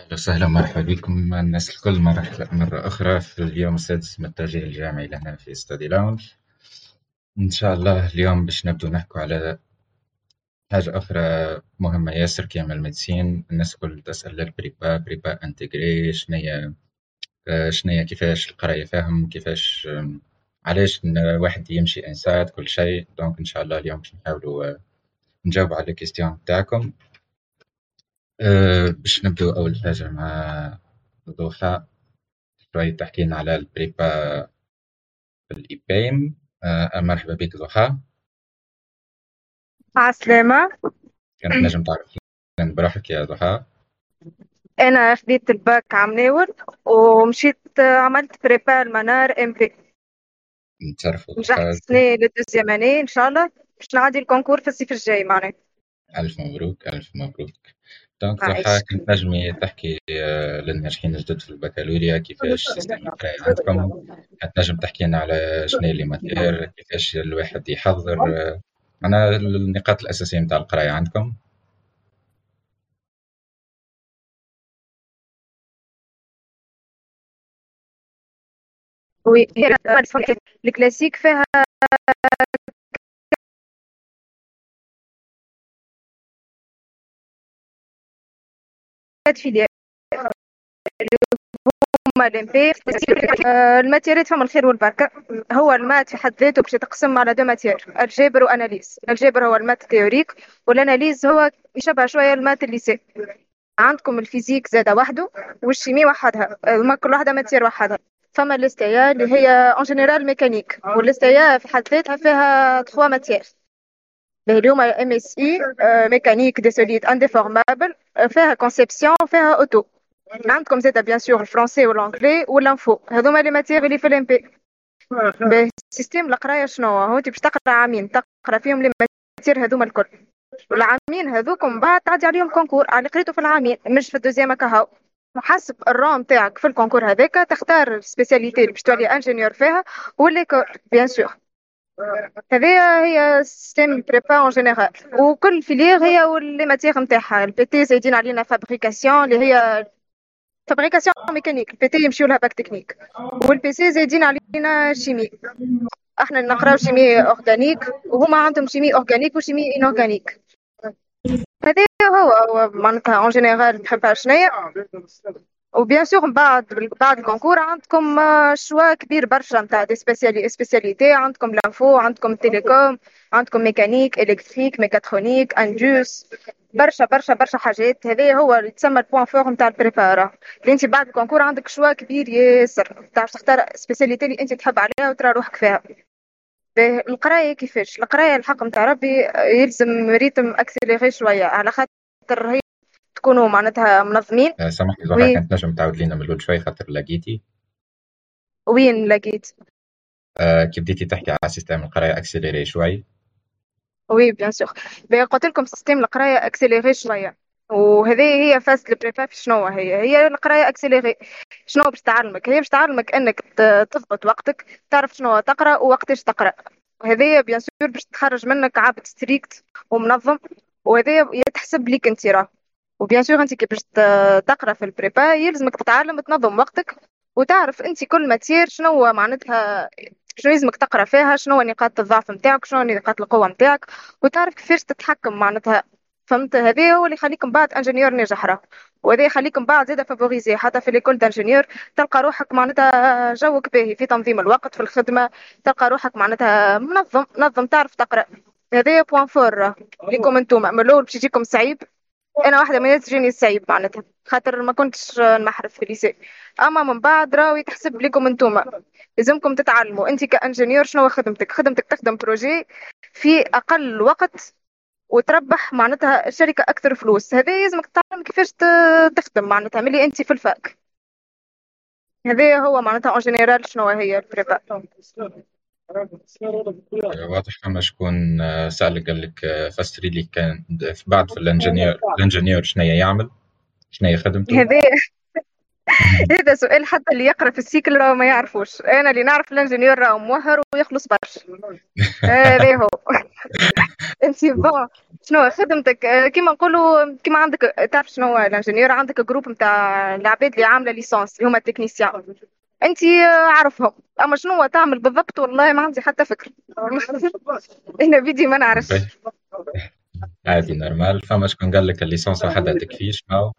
أهلا وسهلا مرحبا بكم. الناس الكل مرحبا مرة أخرى في اليوم السادس من التوجيه الجامعي لنا في Study Lounge. إن شاء الله اليوم باش نبدو نحكو على حاجة أخرى مهمة. ياسر كيما ال médecine الناس الكل تسأل ال prépa prépa intégrée شنيا شنيا كيفاش القراية فاهم كيفاش علاش الواحد يمشي INSAT كل شيء. donc إن شاء الله اليوم باش نحاولوا نجاوب على ال questions تاعكم. أه باش نبدو أول حاجة مع ضحى شوية تحكي لنا على ال prépa في ال IPEIM أه مرحبا بك ضحى عسلامة كان تنجم تعرف بروحك يا ضحى أنا خديت الباك عام ناول ومشيت عملت prépa المنار MP نتشرفوا نجحت السنة لل deuxième année إن شاء الله. باش نعدي ال concours في الصيف الجاي معناها. ألف مبروك ألف مبروك. donc ضحى عايشك كان تنجمي تحكي آه، للناجحين الجدد في البكالوريا كيفاش système القراية عندكم كان تنجم تحكي لنا على شنو les matières كيفاش الواحد يحضر آه، معناها النقاط الأساسية نتاع القراية عندكم oui هي الكلاسيك فيها ثلاث filières هما آه، ال matières يات فما الخير والبركة. هو ال maths في حد ذاته باش يتقسم على deux matières الجبر و analyse. الجبر هو ال maths ال théorique وال analyse هو يشبه شوية ال maths ال lycée. عندكم ال physique زادة وحده وال chimie وحدها. هما كل واحدة matière وحدها. فما ال STA اللي هي en général mécanique وال STA في حد ذاتها فيها trois matières هما MSI mécanique des solides indéformables فيها conception وفيها auto عندكم زادا bien sûr ال français وال anglais وال info هذوما les matières اللي في ال MP système القرايه شنو هو انت باش تقرا عامين تقرا فيهم les matières هذوما الكل والعامين هذوكم بعد تعدي عليهم concours على قريته في العامين مش في ال deuxième كهو حسب الرام تاعك في ال concours هذاك تختار ال spécialité اللي باش تولي ingénieur فيها و l'école bien sûr هذه هي système prépa en général وكل filière هي و les matières نتاعها ال PT زايدين علينا fabrication اللي هي fabrication mécanique ال PT يمشيو لها bac technique وال PC زايدين علينا chimie إحنا نقراو chimie organique وهما عندهم chimie organique و chimie inorganique هذا هو معناتها en général prépa شنيا؟ و bien sûr بعد بعد ال concours عندكم آه، choix كبير برشا نتاع des spéciali spécialités. عندكم l'info عندكم télécom عندكم mécanique électrique mécatronique indus برشا برشا برشا حاجات. هذا هو اللي تسمى ال point fort نتاع ال prépa راه اللي انت بعد ال concours عندك choix كبير ياسر. تعرف تختار spécialité اللي انت تحب عليها وترى روحك فيها. باهي، القراية كيفاش؟ القراية الحق نتاع ربي يلزم rythme accéléré شوية. على خاطر هي تكونوا معناتها منظمين. آه، سامحني oui كنت نجم تعاود لينا من الأول. شوي خاطر لقيتي. وين لقيت؟ آه، كي بديتي تحكي على système القراية accéléré شوي؟ oui bien sûr. قلت لكم système القراية accélérée شوية. وهذه هي phase ال prépa في شنو هي. هي القراية accélérée شنو باش تعلمك؟ هي باش تعلمك إنك تضبط وقتك تعرف شنو تقرأ ووقتاش تقرأ. وهذه بيان سور باش تخرج منك عبد strict ومنظم. وهذا يتحسب ليك أنت راه. و bien sûr انت كي باش تقرأ في ال prépa يلزمك تتعلم تنظم وقتك وتعرف انت كل matière شنو معناتها شنو يلزمك تقرأ فيها شنو نقاط الضعف نتاعك شنو نقاط القوة نتاعك وتعرف كيفاش تتحكم معناتها. فهمت هذا هو اللي يخليكم بعد ingénieur ناجح راه. وهذا يخليكم بعد زاده favorisé حتى في l'école d'ingénieur تلقى روحك معناتها جوك باهي في تنظيم الوقت في الخدمة تلقى روحك معناتها منظم منظم تعرف تقرأ. هذا point fort ليكم انتوما من الأول باش يجيكم صعيب. أنا واحدة من الناس تجيني صعيب معناتها خاطر ما كنتش نحرف في ال lycée أما من بعد راهو يتحسب لكم انتوما لازمكم تتعلموا. أنت ك ingénieur شنو خدمتك؟ خدمتك تخدم projet في أقل وقت وتربح معناتها الشركة أكثر فلوس. هذا لازمك تتعلم كيفاش تخدم معناتها ملي أنت في ال fac. هذا هو معناتها en général شنو هي ال prépa واضح فما شكون آه، سألك قال لك آه، فسري لي كان بعد في ال ingénieur ال ingénieur شنو يعمل؟ شنو خدمته؟ هذا هذا سؤال حتى اللي يقرأ في ال cycle راهو ما يعرفوش. أنا اللي نعرف ال ingénieur راهو موهر ويخلص برشا. هذا هو انت bon شنو خدمتك؟ كيما نقولوا كيما عندك تعرف شنو هو ال ingénieur عندك groupe نتاع العباد اللي عاملة licence اللي هما ال techniciens انت عارفهم اما شنو تعمل بالضبط؟ والله ما عندي حتى فكرة. أنا بيدي ما نعرفش. عادي normal فما شكون قال لك ال licence وحدها تكفيش ما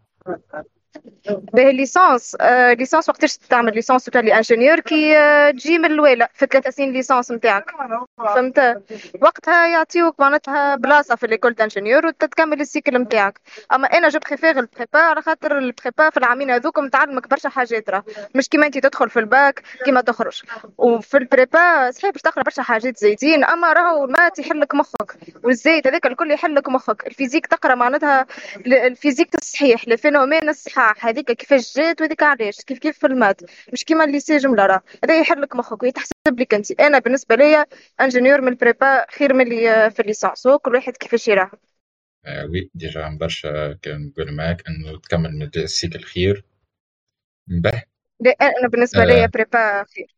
باهي licence آه licence وقتاش تعمل licence وتولي ingénieur كي آه تجي من الوالا في ثلاث سنين licence نتاعك. فهمت؟ وقتها يعطيوك معناتها بلاصة في l'école d'ingénieur وتتكمل ال cycle نتاعك. أما أنا je préfère ال prépa على خاطر ال prépa في العامين هذوك تعلمك برشا حاجات راه. مش كيما انت تدخل في الباك كيما تخرج. وفي ال prépa صحيح باش تقرا برشا حاجات زايدين أما راهو ال maths يحلك مخك. والزيت هذاك الكل يحلك مخك. ال physique تقرأ معناتها ال physique الصحيح les phénomènes الصحاح. هذيك كيفاش جات وهذيك علاش كيف كيف في ال maths مش كيما ال lycée جملة راه هذا يحرك مخك ويتحسب لك أنت. أنا بالنسبة ليا ingénieur من ال prépa خير من اللي في ال licence كل واحد كيفاش يراه. آه oui déjà برشا كان نقول معاك انه تكمل من ال cycle خير به لا أنا بالنسبة آه. ليا prépa خير.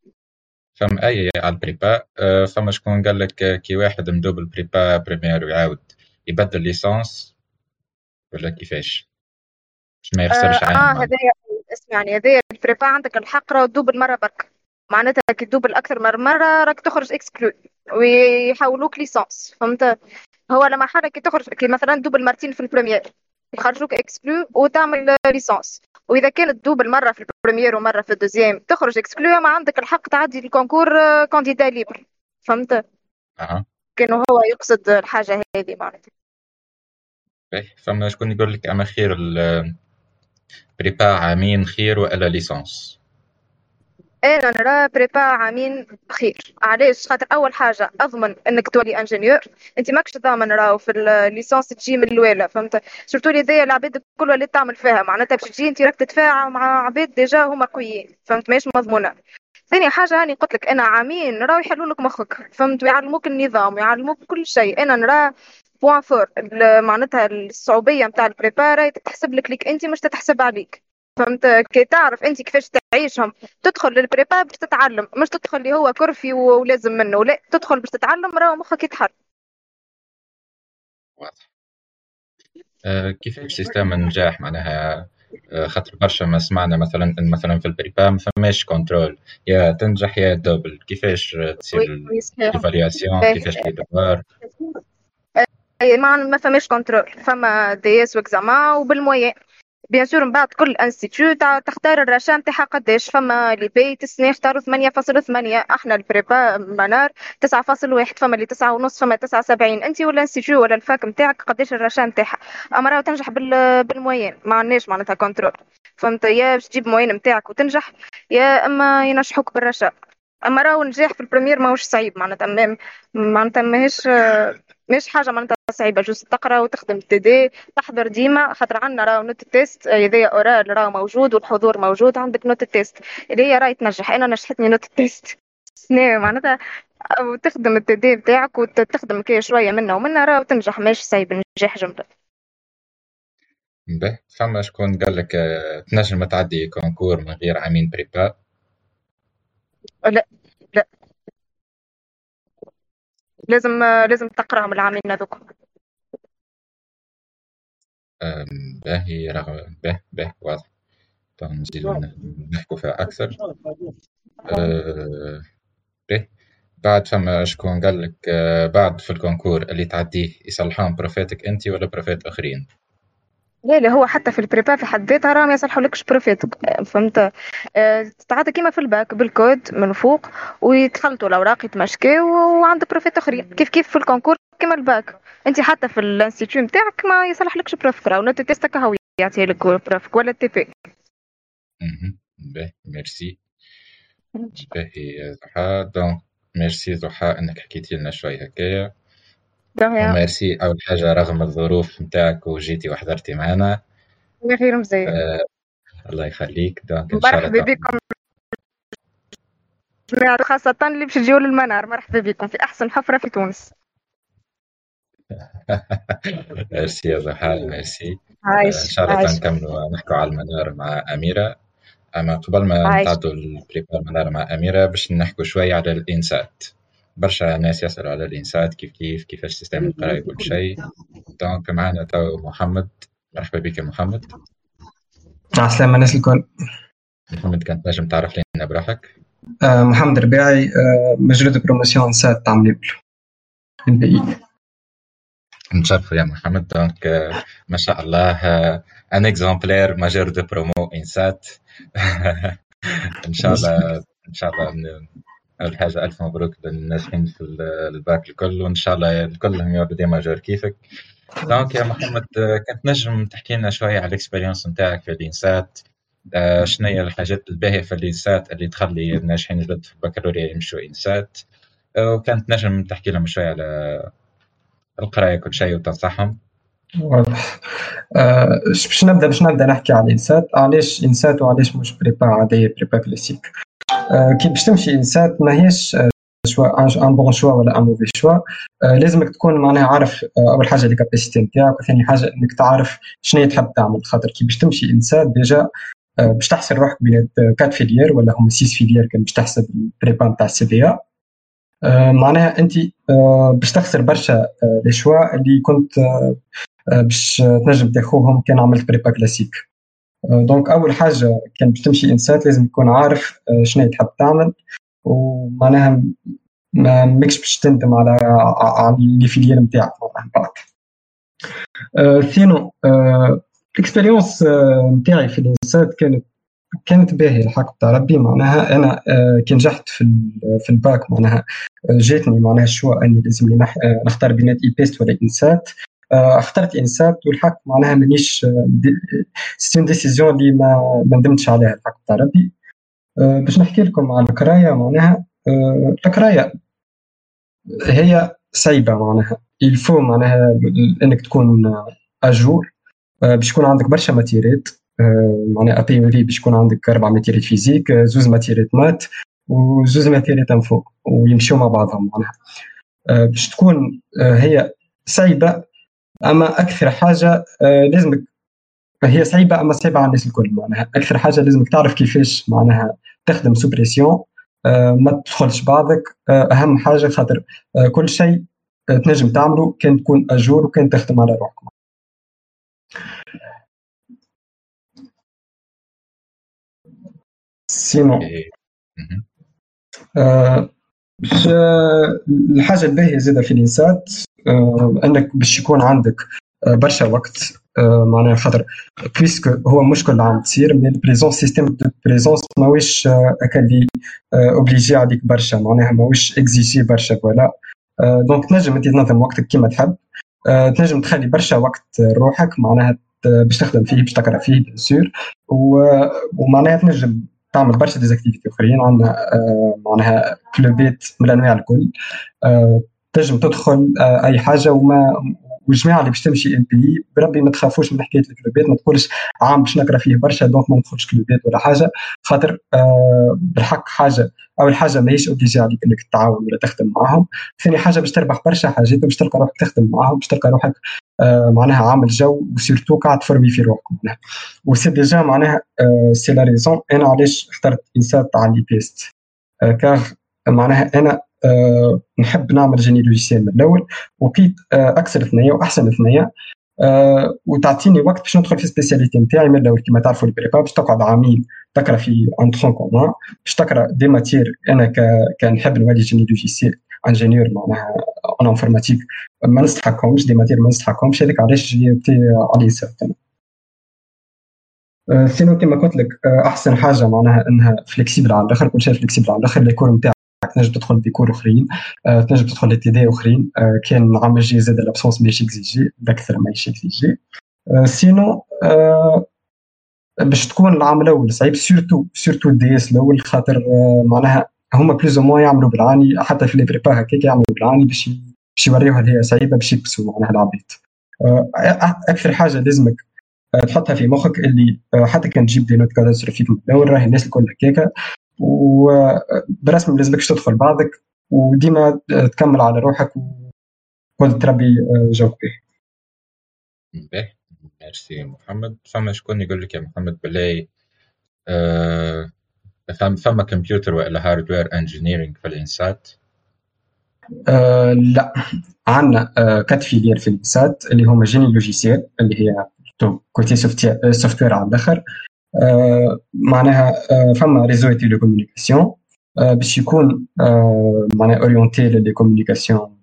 فما أي على ال prépa. آه فما شكون قال لك كي واحد مدوبل ال prépa première ويعاود يبدل licence ولا كيفاش؟ باش ما يخسرش آه, آه هذايا اسمعني هذايا ال prépa عندك الحق راه تدوبل مرة برك. معناتها كي تدوبل أكثر من مرة راك تخرج exclu ويحولوك licence فهمت؟ هو لما حاجة كي تخرج كي مثلا تدوبل مرتين في ال première يخرجوك exclu وتعمل licence وإذا كانت تدوبل مرة في ال première ومرة في ال deuxième تخرج exclu ما عندك الحق تعدي ال concours candidat libre فهمت؟ أها. كانوا هو يقصد الحاجة هذه معناتها. فما شكون يقول لك أما خير prépa عامين خير ولا licence أنا نرى prépa عامين خير علاش خاطر أول حاجة أضمن إنك تولي ingénieur أنت ماكش ضامن راهو في ال licence تجي من الوالا فهمت؟ surtout لي ذي العباد الكل اللي تعمل فيها. معناتها باش تجي أنت راك تتفاعل مع عباد déjà هما قويين فهمت؟ ماهيش مضمونة. ثاني حاجة هاني قلت لك أنا عامين راهو يحلوا لك مخك فهمت؟ ويعلموك النظام ويعلموك كل شيء. أنا نرى point fort معناتها الصعوبية نتاع ال prépa راهي تتحسب لك ليك أنت مش تتحسب عليك. فهمت؟ كي تعرف أنت كيفاش تعيشهم تدخل لل prépa باش تتعلم. مش تدخل اللي هو كرفي ولازم منه لا تدخل باش تتعلم راهو مخك يتحرك واضح. أه كيفاش système النجاح؟ معناها آه، خاطر برشا ما سمعنا مثلا إن مثلا في ال prépa ما فماش contrôle يا تنجح يا double كيفاش تصير الايفالياسيون كيفاش الادوار ما ما فماش كنترول فما دي اس واكزامان وبالمويان. بيان سور من بعد كل انستيتيو تختار الرشا نتاعها قداش فما اللي بي السنة يختاروا 8.8 أحنا البريبا منار 9.1 فما اللي 9 ونص فما 79 أنت ولا انستيتيو ولا الفاك نتاعك قداش الرشا نتاعها؟ أما راهو تنجح بالموين ما عندناش معناتها كنترول فهمت؟ يا باش تجيب موين نتاعك وتنجح يا أما ينجحوك بال rachat. أما راهو النجاح في ال première ماهوش صعيب معناتها معناتها ماهيش مش حاجة معناتها صعيبة. juste تقرأ وتخدم TD تحضر ديما. خاطر عندنا راهو note test اذا oral راهو موجود والحضور موجود. عندك note test اللي هي راهي تنجح أنا نجحتني note test سنة معناتها وتخدم ال TD بتاعك وتخدم كي شوية منه ومنها راهو تنجح. ماشي صعيب. النجاح جملة. به فما شكون قال لك آه، تنجم تعدي concours من غير عامين prépa لا لا لازم لازم تقرأهم العامين هذوك. باهي رغم باه باه واضح. نزيدو نحكوا فيها أكثر. أه بعد فما شكون قال لك أه بعد في ال concours اللي تعديه يصلحون بروفيتك أنت ولا بروفيت آخرين؟ لا لا هو حتى في ال prépa في حد ذاتها راه ما يصلحولكش بروفيتك فهمت؟ أه تعطي كيما في ال bac بال code من فوق ويتخلطوا الأوراق يتمشكوا وعندك بروفيت آخرين. كيف كيف في ال concours كيما الباك. أنت حتى في ال institut نتاعك ما يصلحلكش بروفيك راه note test ك هو يعطي لك بروفيك ولا تي في باهي. ميرسي. باهي ضحى donc merci ضحى إنك حكيتي لنا شوي هكايا. وميرسي أول حاجة رغم الظروف نتاعك وجيتي وحضرتي معنا. خير مزيان آه الله يخليك. donc إن شاء الله. مرحبا بكم خاصة اللي باش تجيو للمنار. مرحبا بكم. في أحسن حفرة في تونس. ميرسي يا ضحى ميرسي. آه، إن شاء الله نكملوا نحكوا على المنار مع أميرة. أما قبل ما نتعدوا ال prépa منار مع أميرة باش نحكوا شوي على ال INSAT. برشا ناس يسألوا على ال INSAT كيف كيف كيفاش système القراية كل شيء. donc معنا تو محمد. مرحبا بك يا محمد. عسلامة الناس الكل. محمد كانت نجم تعرف لنا بروحك آه محمد ربيعي آه major de promotion INSAT تاع filière MPI نتشرف يا محمد. donc آه ما شاء الله un exemplaire major de promo INSAT إن شاء الله إن شاء الله اول حاجة ألف مبروك للناجحين في الباك الكل وإن شاء الله كلهم يولوا ديما major كيفك؟ donc يا محمد كنت نجم تحكي لنا شوية على ال expérience نتاعك في ال INSAT. آه، شنو هي الحاجات الباهية في ال INSAT اللي تخلي الناجحين الجدد في البكالوريا يمشوا INSAT؟ آه، وكانت نجم تحكي لهم شوية على القراية كل شيء وتنصحهم؟ واضح. أه باش نبدأ باش نبدأ نحكي على ال INSAT علاش INSAT وعلاش مش prépa عاديه prépa classique كي باش تمشي INSAT ماهيش choix un bon choix ولا un mauvais choix لازمك تكون معناها عارف آه، أول حاجة les capacités نتاعك وثاني حاجة إنك تعرف شنو تحب تعمل. خاطر كي باش تمشي INSAT déjà آه، باش تحسن روحك بين quatre filières ولا هم six filières كان باش تحسب ال prépa نتاع السي في معناها أنت آه، باش تخسر برشا les choix اللي كنت باش تنجم تاخوهم كان عملت prépa classique. donc أول حاجة كان باش تمشي INSAT لازم تكون عارف شنو تحب تعمل. ومعناها ما ماكش باش تندم على على les filières نتاعك من بعد. ثانو ال expérience نتاعي في ال INSAT كانت كانت باهية الحق تاع ربي. معناها أنا كي نجحت في في الباك معناها جاتني معناها choix أني لازم نختار بين IPEST ولا INSAT اخترت INSAT والحق معناها مانيش c'est une décision اللي ما ما ندمتش عليها الحق تاع ربي. باش نحكي لكم على القراية معناها القراية هي صعيبه معناها. il faut معناها انك تكون à jour باش يكون عندك برشا ماتيريات معناها a priori باش يكون عندك أربع ماتيريات physique زوز ماتيريات math وزوز ماتيريات info ويمشيو مع بعضهم معناها. باش تكون هي صعيبه أما أكثر حاجة لازمك هي صعيبة أما صعيبة على الناس الكل معناها أكثر حاجة لازمك تعرف كيفاش معناها تخدم sous pression آه، ما تدخلش بعضك آه، أهم حاجة خاطر آه، كل شيء تنجم تعمله كان تكون à jour وكان تخدم على روحك. sinon. باش الحاجة الباهية زادة في ال INSAT انك باش يكون عندك برشا وقت آه، معناها خاطر puisque هو مشكل عم تصير mais ال présence système de présence ماهوش هكا اللي obligé عليك برشا معناها ماهوش اكزيجي برشا voilà donc تنجم أنت تنظم وقتك كيما تحب. آه، تنجم تخلي برشا وقت روحك معناها باش تخدم فيه باش تقرأ فيه bien sûr ومعناها تنجم تعمل برشا des activités أخرين عندنا آه، معناها كلوبات من الأنواع الكل. تنجم تدخل أي حاجة وما والجماعه اللي باش تمشي MPI بربي ما تخافوش من حكاية الكلوبات ما تقولش عام باش نقرأ فيه برشا donc ما ندخلش كلوبات ولا حاجة. خاطر آه بالحق حاجة أول حاجة ماهيش obligé عليك إنك تتعاون ولا تخدم معاهم. ثاني حاجة باش تربح برشا حاجات باش تلقى روحك تخدم معاهم باش تلقى روحك آه معناها عامل جو و surtout قاعد تفرمي في روحك معناها. و c'est déjà معناها آه c'est la raison أنا علاش اخترت INSAT تاع لي بيست آه car معناها أنا أه نحب نعمل génie logiciel من الأول. وكيت أه أكثر ثنيه وأحسن ثنيه أه وتعطيني وقت باش ندخل في ال spécialité نتاعي. من الأول كما تعرفوا ال prépa باش تقعد عامين تقرأ في en tronc commun باش تقرأ des matières أنا كنحب نولي génie logiciel ingénieur معناها en informatique ما نستحقهمش des matières ما نستحقهمش. هذاك علاش جبت علي سيرتن سينو كما قلت لك أحسن حاجة معناها إنها فليكسيبل على الآخر. كل شيء فليكسيبل على الآخر. ليكور نتاعك تنجم تدخل ديكور أخرين آه، تنجم تدخل لي تي دي أخرين آه، كان عام جي زاد الأبسونس ماهيش اكزيجي باكثر ماهيش اكزيجي سينو باش تكون العام الأول صعيب سورتو سورتو الدي إس الأول خاطر آه، معناها هما بلوز أو يعملوا بالعاني حتى في لي بريبا هكاك يعملوا بالعاني باش باش يوريوها اللي هي صعيبة باش يكبسوا معناها العبيد أكثر حاجة لازمك تحطها في مخك اللي حتى كان تجيب des notes catastrophiques من الأول راهي الناس الكل هكاكا. وبرسم لازمكش تدخل بعضك وديما تكمل على روحك وكل تربي جوك به. ميرسي محمد. فما شكون يقول لك يا محمد بالله آه، فما فما كمبيوتر ولا hardware engineering في ال INSAT؟ آه لا. عندنا آه quatre filières في ال INSAT اللي هما génie logiciel اللي هي côté software على الآخر. آه معناها آه فما réseaux et télécommunications آه باش يكون آه معناها orienté les communications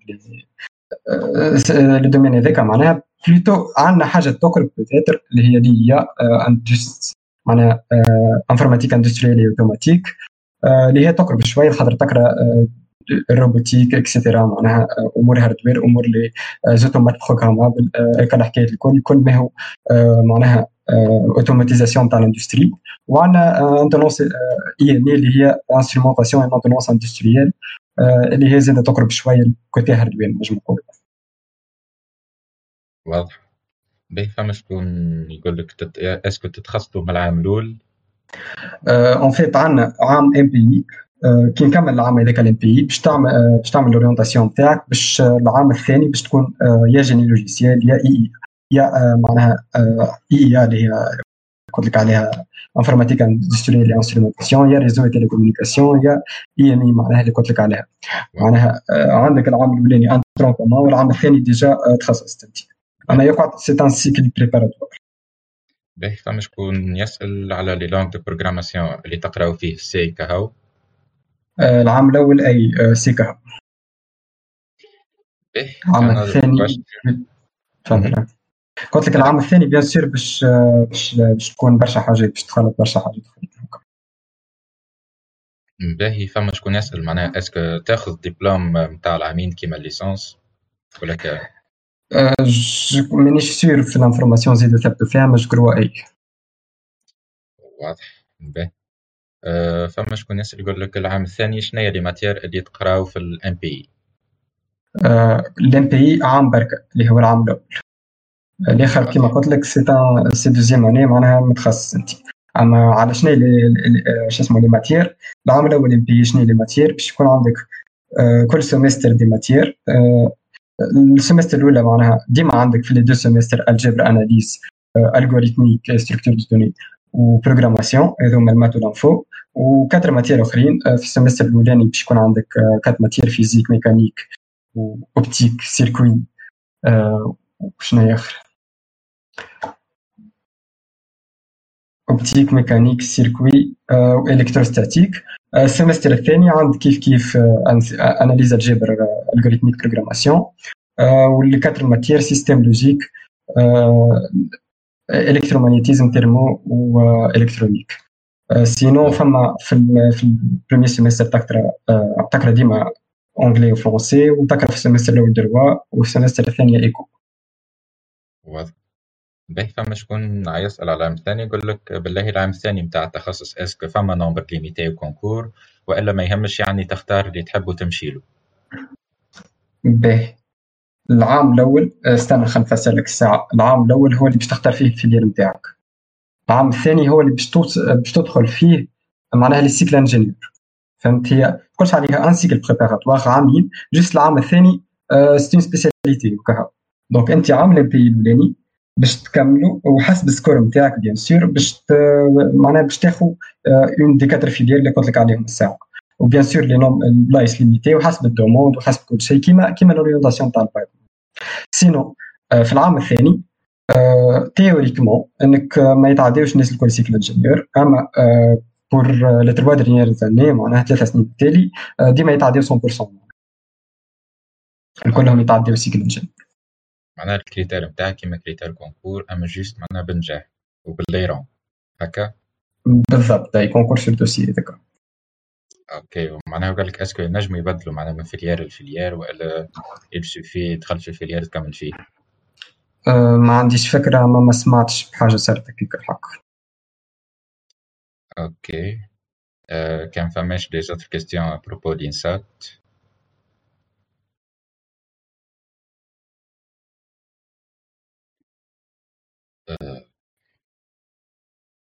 le domaine هذاك معناها plutôt عندنا حاجة تقرب peut-être اللي هي اللي هي معناها informatique industrielle automatique اللي هي تقرب شوية خاطر تقرأ ال robotique et cetera معناها أمور hardware أمور les automates programmables هيك الحكاية الكل كل ما هو معناها automatisation تاع ال industrie وعندنا maintenance IMI اللي هي instrumentation et maintenance industrielle اللي هي زاده تقرب شوية côté hardware نجم نقول واضح باهي فما شكون يقول لك تت... est-ce que تتخصصوا من العام الأول en fait عندنا عام MPI نكمل العام هذاك ال MPI باش تعمل باش تعمل ال orientation تاعك باش العام الثاني باش تكون يا génie logiciel يا اي يا معناها IIA اللي هي قلت لك عليها informatique industrielle instrumentation يا réseaux télécommunications يا IMI معناها اللي قلت لك عليها. معناها عندك العام الأولاني en tronc والعام الثاني déjà تخصصت أنت. أنا يقعد c'est un cycle préparatoire باهي فما شكون يسأل على les langages de programmation اللي تقراو فيه C كهو العام الأول أي C كهو العام الثاني تفضل. قلت لك العام الثاني bien sûr باش باش باش تكون برشا حاجات باش تخلط برشا حاجات باهي فما شكون يسأل معناها est-ce que تاخذ ديبلوم نتاع العامين كيما ال licence ولا ك مانيش sûr في ال information زيدو ثبتوا فيها je crois اي واضح. باهي. أه فما شكون يسأل يقول لك العام الثاني شنو هي les matières اللي تقراو في الام بي الام بي عام بركة اللي هو العام الأول. الآخر كما قلت لك c'est c'est deuxième année معناها متخصص انت. أما على شنو شو اسمه les matières العام الأول MPI شنو les matières باش يكون عندك كل semestre des matières ال semestre الأولى معناها ديما عندك في les deux semestres الجبر analyse algorithmique structure de données و programmation هذوما ال maths وال info و quatre matières أخرين في ال semestre الاولاني باش يكون عندك quatre matières physique mécanique و optique circuits وشنو آخر؟ optique mécanique circuits و électrostatique ال semestre الثاني عند كيف كيف analyse الجبر algorithmique programmation وال quatre matières système logique électromagnétisme thermo و électronique sinon فما في في ال premier semestre تقرا تقرا ديما anglais و français وتقرا في ال semestre الأول droit وال semestre الثاني éco باهي فما شكون يسأل على العام الثاني يقول لك بالله العام الثاني نتاع التخصص est-ce que فما nombre limité و concours وإلا ما يهمش يعني تختار اللي تحب وتمشي له. باهي العام الأول استنى خلينا نفسر لك الساعة. العام الأول هو اللي باش تختار فيه ال filière نتاعك العام الثاني هو اللي باش تدخل فيه معناها le cycle ingénieur فهمت؟ هي تقولش عليها un cycle préparatoire عامين juste العام الثاني c'est une spécialité وكها donc أنت عامل البي الأولاني باش تكملوا وحسب ال score نتاعك bien sûr باش معناها باش تاخذ une des quatre filières اللي قلت لك عليهم الساعة و bien sûr le nombre البلايص limité وحسب ال demande وحسب كل شيء كيما كيما l'orientation تاع ال bac sinon في العام الثاني théoriquement إنك ما يتعداوش الناس الكل cycle ingénieur أما pour les trois dernières années معناها ثلاث سنين بالتالي ديما يتعداو 100% الكلهم يتعداو cycle ingénieur معناها ال critère نتاعك كيما critère concours أما juste معناها بنجاح وبالليرون. هكا؟ بالضبط أي concours sur dossier هذاك OK معناها قال لك est-ce que ينجموا يبدلوا معناها من filière ل filière وإلا يسوفي تدخل في ال filière تكمل فيه. أه ما عنديش فكرة ما ما سمعتش بحاجة صارت هكاك الحق. OK أه كان فماش des autres questions à propos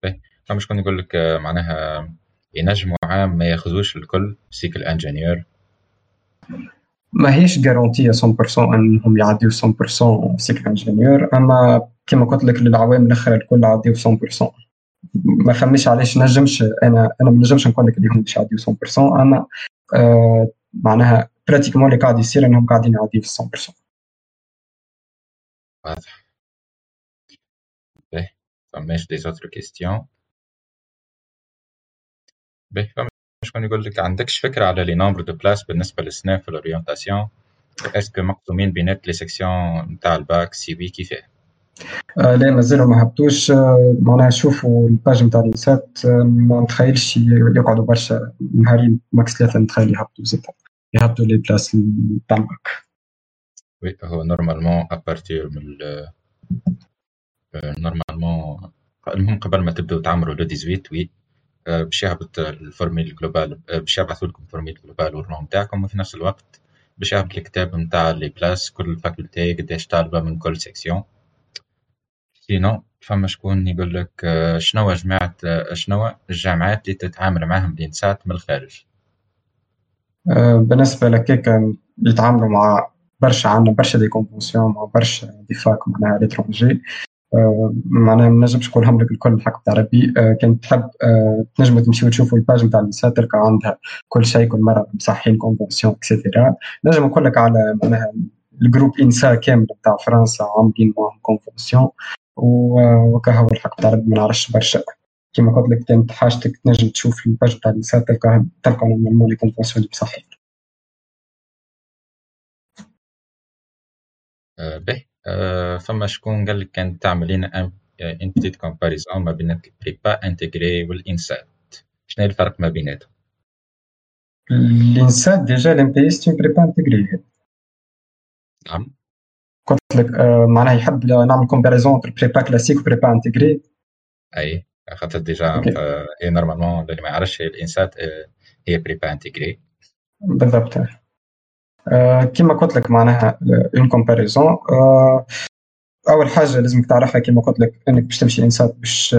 d'INSAT فما شكون يقول لك معناها ينجموا عام ما ياخذوش الكل cycle ingénieur ما هيش garantie 100% إنهم يعديو 100% cycle ingénieur أما كما قلت لك للعوام الاخرى الكل عديو 100% ما فهمش علاش نجمش أنا أنا ما نجمش نقول لك اللي هم باش يعديو 100% أما آه معناها pratiquement اللي قاعد يصير إنهم قاعدين يعديو في 100% واضح. باهي فماش autres questions باهي فما شكون يقول لك عندكش فكرة على le nombre de places بالنسبة للانسات في ال orientation est-ce que مقسومين بينات les sections نتاع ال bac si oui كيفاه آه لا مازالوا ما هبطوش آه معناها شوفوا ال page نتاع الانسات آه ما نتخيلش يقعدوا برشا نهارين max ثلاثة نتخيل يهبطوا زيد يهبطوا les places نتاع ال bac oui هو normalement à partir من normalement المهم قبل ما تبداو تعمروا le 18 oui باش يهبط ال formule globale باش يبعثوا لكم ال formule globale وال rang نتاعكم وفي نفس الوقت باش يهبط الكتاب نتاع les places كل faculté قداش طالبة من كل section sinon فما شكون يقول لك شنو جماعة شنو الجامعات اللي تتعامل معاهم الانسات من الخارج؟ بالنسبة لكيك يتعاملوا مع برشا عندنا برشا des conventions مع برشا des facs معناها l'étranger معناها ما نجمش نقولهم لك الكل بالحق بالعربي كان تحب تنجموا تمشيو تشوفوا ال page نتاع الانسات تلقى عندها كل شيء كل مرة مصحين conventions et cetera نجم نقول لك على معناها ال groupe INSA كامل نتاع فرنسا عاملين معاهم convention وكهو الحق بالعربي ما نعرفش برشا. كيما قلت لك كانت حاجتك تنجم تشوف ال page نتاع الانسات تلقى تلقى normalement les conventions اللي مصحين باهي فما شكون قال لك كان تعملين une petite comparaison ما بين ال prépa intégrée والانسات شنو الفرق ما بيناتهم؟ الانسات déjà ال MPS prépa intégrée نعم. قلت لك معناها يحب نعمل comparaison entre prépa classique و prépa intégrée أي خاطر déjà هي normalement اللي ما يعرفش الانسات هي prépa intégrée بالضبط. آه كما قلت لك معناها une comparaison آه أول حاجة لازمك تعرفها كما قلت لك إنك باش تمشي انسات باش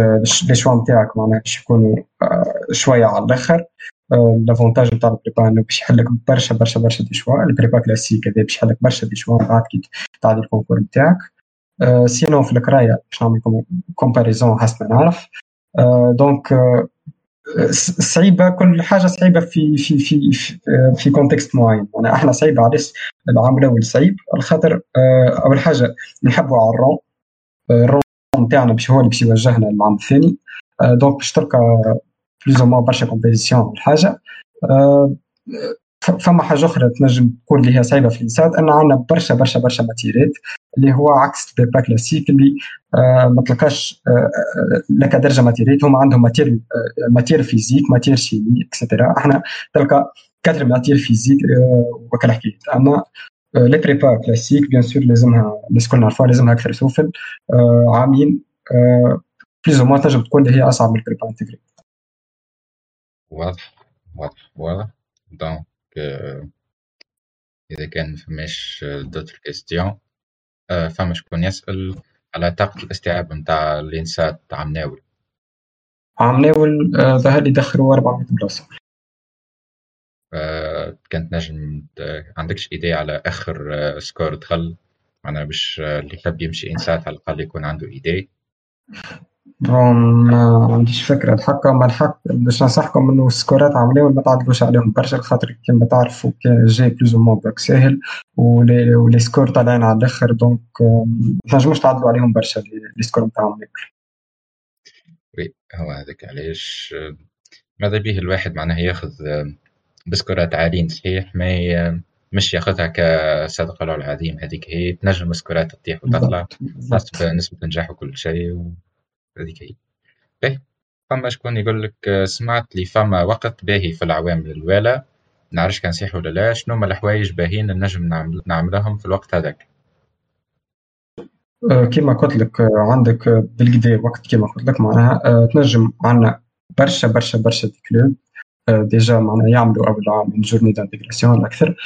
les choix نتاعك معناها باش يكونوا آه شوية على الآخر. l'avantage نتاع ال prépa إنه باش يحلك برشا برشا برشا des choix. ال prépa classique هذا باش يحلك برشا des choix بعد كي تعدي ال concours نتاعك. sinon في القراية باش نعمل comparaison حسب ما نعرف. donc صعيبة كل حاجة صعيبة في في في في, في contexte معين. يعني إحنا صعيبة علاش العام الأول صعيب الخاطر أول حاجة نحبوا على ال rang ال rang نتاعنا باش هو اللي باش يوجهنا للعام الثاني. donc باش تلقى plus ou برشا compétition الحاجة. فما حاجة أخرى تنجم تكون اللي هي صعيبة في الإنسان أن عندنا برشا برشا برشا ماتيرات اللي هو عكس البيبا كلاسيك اللي آه ما تلقاش آه لك درجة ماتيرات هم عندهم ماتير آه ماتير فيزيك ماتير شيمي اكسترا إحنا تلقى كاتر ماتير فيزيك آه وكل حكيت أما آه لي بريبا كلاسيك بيان سور لازمها الناس كلنا نعرفوها لازمها أكثر سوفل آه عامين آه بليز أو تنجم تكون اللي هي أصعب من البريبا انتجري واضح واضح واضح donc إذا كان فماش d'autres questions فما شكون يسأل على طاقة الاستيعاب نتاع الإنسات عام ناول عام ناول ظهر لي دخلوا 400 بلاصة كانت نجم عندكش idée على آخر score دخل؟ معناها باش اللي يحب يمشي إنسات على الأقل يكون عنده idée. ما عنديش فكرة. الحق ما الحق باش ننصحكم إنه السكورات عاملين ما تعدلوش عليهم برشا خاطر كيما تعرفوا جاي بلوز أو باك ساهل ولي, les scores طالعين على الآخر. donc ما تنجموش تعدلوا عليهم برشا les scores نتاعهم. oui هو هذاك علاش ماذا به الواحد معناه ياخذ بسكورات عاليين صحيح ما مش ياخذها كصدقة له العظيم. هذيك هي تنجم السكورات تطيح وتطلع حسب نسبه نجاح وكل شيء و... هذيك هي باهي فما شكون يقول لك سمعت لي فما وقت باهي في العوام الأوالة نعرفش كان صحيح ولا لا شنو هما الحوايج باهيين نجم نعمل نعملهم في الوقت هذاك؟ كما قلت لك عندك بالكدا وقت كما قلت لك معناها تنجم عندنا برشا برشا برشا des clubs déjà معناها يعملوا اول عام من journée d'intégration أكثر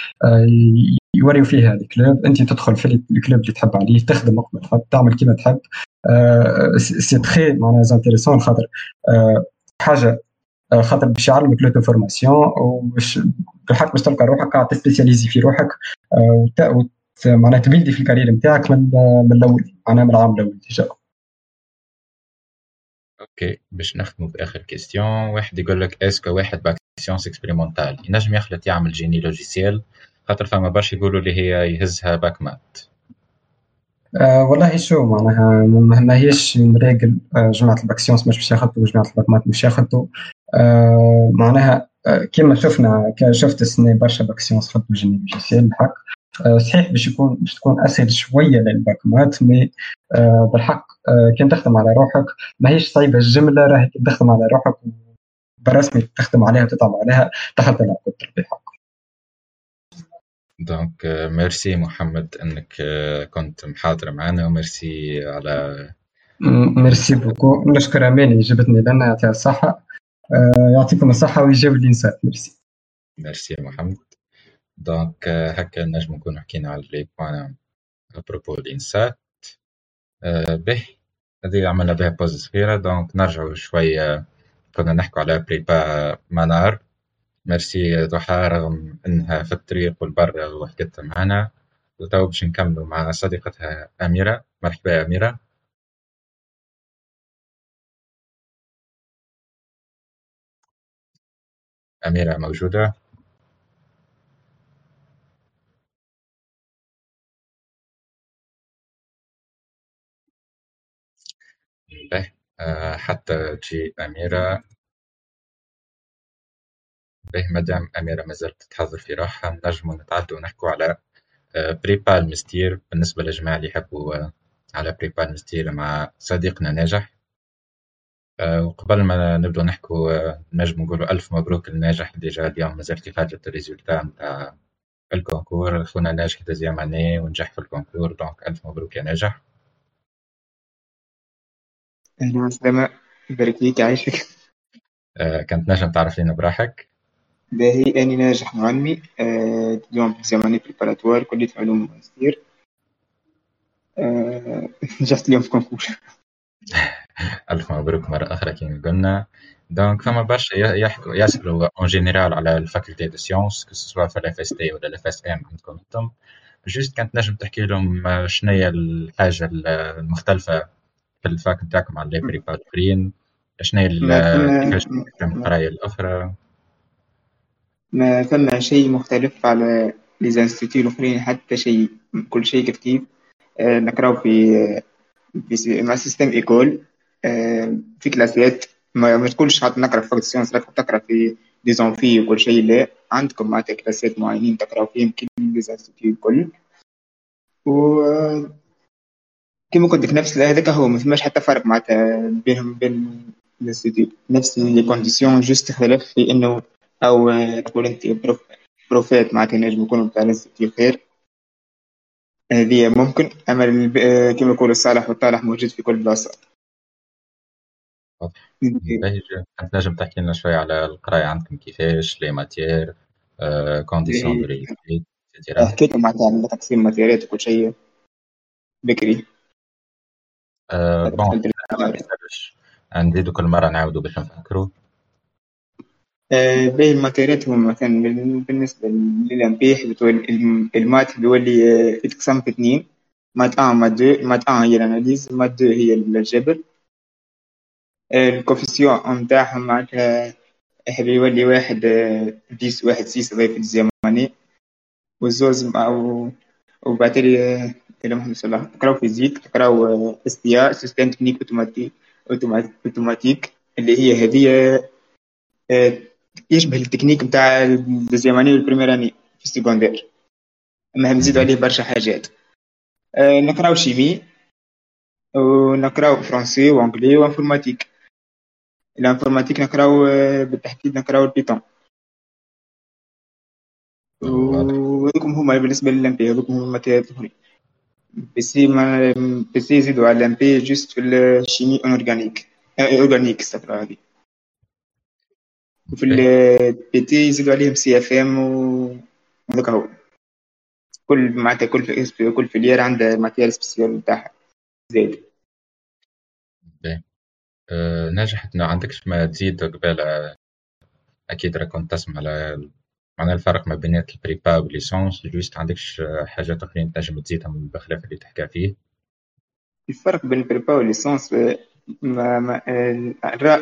يوريو فيها ال clubs أنت تدخل في ال club اللي تحب عليه تخدم وقت ما تحب تعمل كيما تحب. c'est très معناها intéressant خاطر حاجة خاطر باش يعلمك l'auto-formation وباش بالحق باش تلقى روحك قاعد ت spécialiser في روحك. وت... معناها تبيلدي في ال carrière نتاعك من من الأول. معناها من العام الأول déjà OK باش نختموا باخر question واحد يقول لك est-ce que واحد bac sciences expérimentales ينجم يخلط يعمل génie logiciel خاطر فما برشا يقولوا اللي هي يهزها bac maths. آه والله شو معناها ما هيش من راجل آه جماعة ال bac sciences مش باش ياخذوا وجماعة ال bac maths مش ياخذوا آه معناها كما شفنا شفت السنة برشا bac sciences خدوا génie logiciel بالحق صحيح باش يكون باش تكون أسهل شوية لل bac maths mais آه بالحق كان تخدم على روحك ما هيش صعيبة الجملة راهي تخدم على روحك برسمي تخدم عليها وتتعب عليها دخلت العقود بالحق دونك ميرسي محمد انك كنت محاضر معنا وميرسي على ميرسي بوكو. نشكر اماني جبتني لنا يعطيها الصحة. يعطيكم الصحة ويجاوب الإنسان. ميرسي ميرسي محمد دونك هكا نجم نكون حكينا على لي بوان ابروبو الانسات به هذه عملنا بها pause صغيرة. donc نرجعوا شوية كنا نحكوا على prépa منار ميرسي ضحى رغم إنها في الطريق والبر وحكت معنا. وتو باش نكملوا مع صديقتها أميرة. مرحبا أميرة. أميرة موجودة. به حتى تجي أميرة. به مادام أميرة ما زالت تحضر في روحها نجموا نتعدوا ونحكوا على prépa المستير بالنسبة للجماعة اللي يحبوا على prépa المستير مع صديقنا ناجح. وقبل ما نبدو نحكوا نجم نقولوا ألف مبروك للناجح déjà اليوم مازال خرجت ال résultats نتاع ال concours. خونا ناجح deuxième année ونجح في ال concours. donc ألف مبروك يا ناجح. أهلا وسهلا. يبارك فيك يعيشك كنت نجم تعرف لينا بروحك. باهي أني ناجح معلمي آه، deuxième année préparatoire كلية علوم المستير آه، نجحت اليوم في concours. ألف مبروك مرة أخرى كيما قلنا. donc فما برشا يحكوا يسألوا en général على ال faculté de sciences que soit في ال FST ولا ال FSM عندكم أنتم. juste كانت نجم تحكي لهم هي الحاجة المختلفة في ال fac نتاعكم على les prépas الآخرين شنو هي كيفاش القراية الأخرى؟ ما ثم شيء مختلف على les instituts الآخرين حتى شيء كل شيء كيف كيف آه، نقراو في في مع système école آه، في كلاسات ما, ما تقولش حتى نقرا في fac sciences راك تقرا في des amphis وكل شيء لا. عندكم معناتها كلاسات معينين تقراو فيهم كل les instituts الكل. و كيما قلت لك نفس هذاك هو ما فماش حتى فرق معناتها بينهم بين نفس les conditions juste اختلاف في إنه أو تقول أنت بروفيت معناتها نجم يكونوا بتاع ال institut خير هذه ممكن. أما كما يقولوا الصالح والطالح موجود في كل بلاصة. انت نجم تحكي لنا شوي على القراية عندكم كيفاش les matières conditions de réussite حكيت معناتها على تقسيم ماتيريات وكل شيء. بكري. bon نزيدو كل مره نعاودوا باش نفكروا آه، باقي الماتيريات مثلا بالنسبة لل MP ال maths بيولي آه، يتقسم في اثنين. maths un maths deux maths un هي ال analyse maths deux هي الجبر. آه، ال coefficient نتاعهم معناتها بيولي واحد ديس واحد سيس ضيف الزماني والزوز أو وبعتلي إلى محمد الله تقراو فيزيك تقراو اس تي ا سيستم تكنيك أوتوماتيك اللي هي هذه يشبه التكنيك نتاع الدوزيام اني والبريمير اني في السيكوندير. أما نزيدو عليه برشا حاجات. أه نقراو شيمي ونقراو فرونسي وانجلي وانفورماتيك. الانفورماتيك نقراو آه، بالتحديد نقراو البيتون. وهذوكم هما بالنسبة للامبي هذوكم هما الأخرين بسي ما بسي يزيدوا على الامبي جوست في الشيمي اورجانيك اورجانيك استغفر هذه. وفي البي تي يزيدوا عليهم سي إف إم وهذاك هو. كل معناتها كل في كل فيلير عندها ماتيريال سبيسيال بتاعها. زايد أه نجحت إنه عندكش ما تزيد قبل أكيد راك كنت تسمع على معناها الفرق ما بين البريبا والليسونس. جوست عندكش حاجات أخرين تنجم تزيدها من بخلاف اللي تحكى فيه؟ الفرق بين ال prépa وال licence ما ما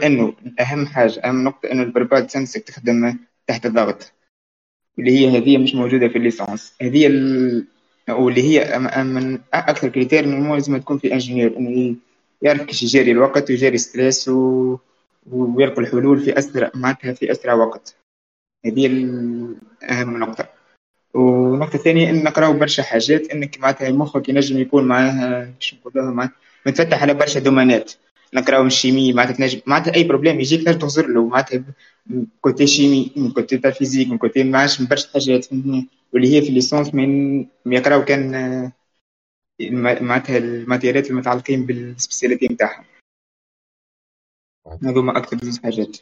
إنه أهم حاجة أهم نقطة إنه ال prépa تلزمك تخدم تحت الضغط. اللي هي هذه مش موجودة في ال licence. هذه ال... واللي هي من أكثر critères إنه لازم تكون في ingénieur إنه يعرف كيف يجاري الوقت ويجاري stress و... ويلقى الحلول في اسرع معناتها في أسرع وقت. هذه أهم نقطة. ونقطة ثانية إن نقراو برشا حاجات إنك معناتها مخك ينجم يكون معاها باش نقولوها متفتح على برشا domaine ات نقراو ال chimie معناتها تنجم معناتها أي problème. يجيك تنجم تغزر له معناتها côté chimie من côté تاع physique من côté ما عادش من برشا حاجات. واللي هي في ال licence من يقراو كان معناتها الماتيريات المتعلقين بال spécialité نتاعهم. هذوما أكثر زوج حاجات.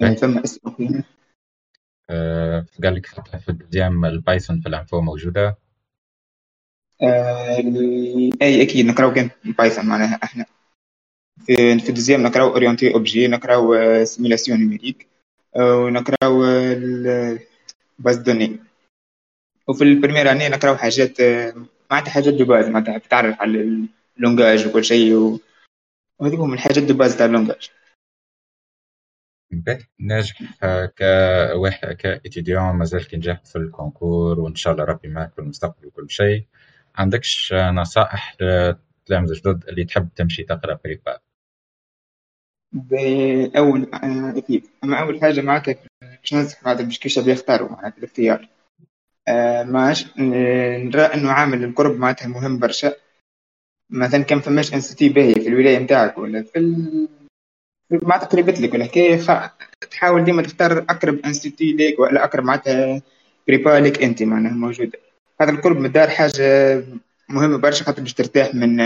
يعني ثم اسئله أه قال لك في الديام ال Python في ال info موجودة. آه أي أكيد نقراو كان Python معناها إحنا. في في ال deuxième نقراو orienté objet نقراو simulation numérique ونقراو base de données وفي ال première année نقراو حاجات معناتها حاجات de base معناتها تتعرف على ال langage وكل شيء وهذيك هم الحاجات de base تاع ال langage ناجح. كواحد ك étudiant مازال كي نجحت في ال concours وإن شاء الله ربي معك في المستقبل وكل شيء. عندكش نصائح للتلامذة الجدد اللي تحب تمشي تقرأ prépa أول أكيد. أما أول حاجة معك باش ننصح معناتها باش كيفاش بيختاروا معناتها الاختيار. آه ماش نرى إنه عامل القرب معناتها مهم برشا. مثلا كان فماش institut باهي في الولاية نتاعك ولا في ال... معناتها قريبت لك الحكاية تحاول ديما تختار أقرب institut ليك ولا أقرب معناتها prépa لك أنت معناها موجودة. هذا القرب من الدار حاجة مهمة برشا خاطر باش ترتاح من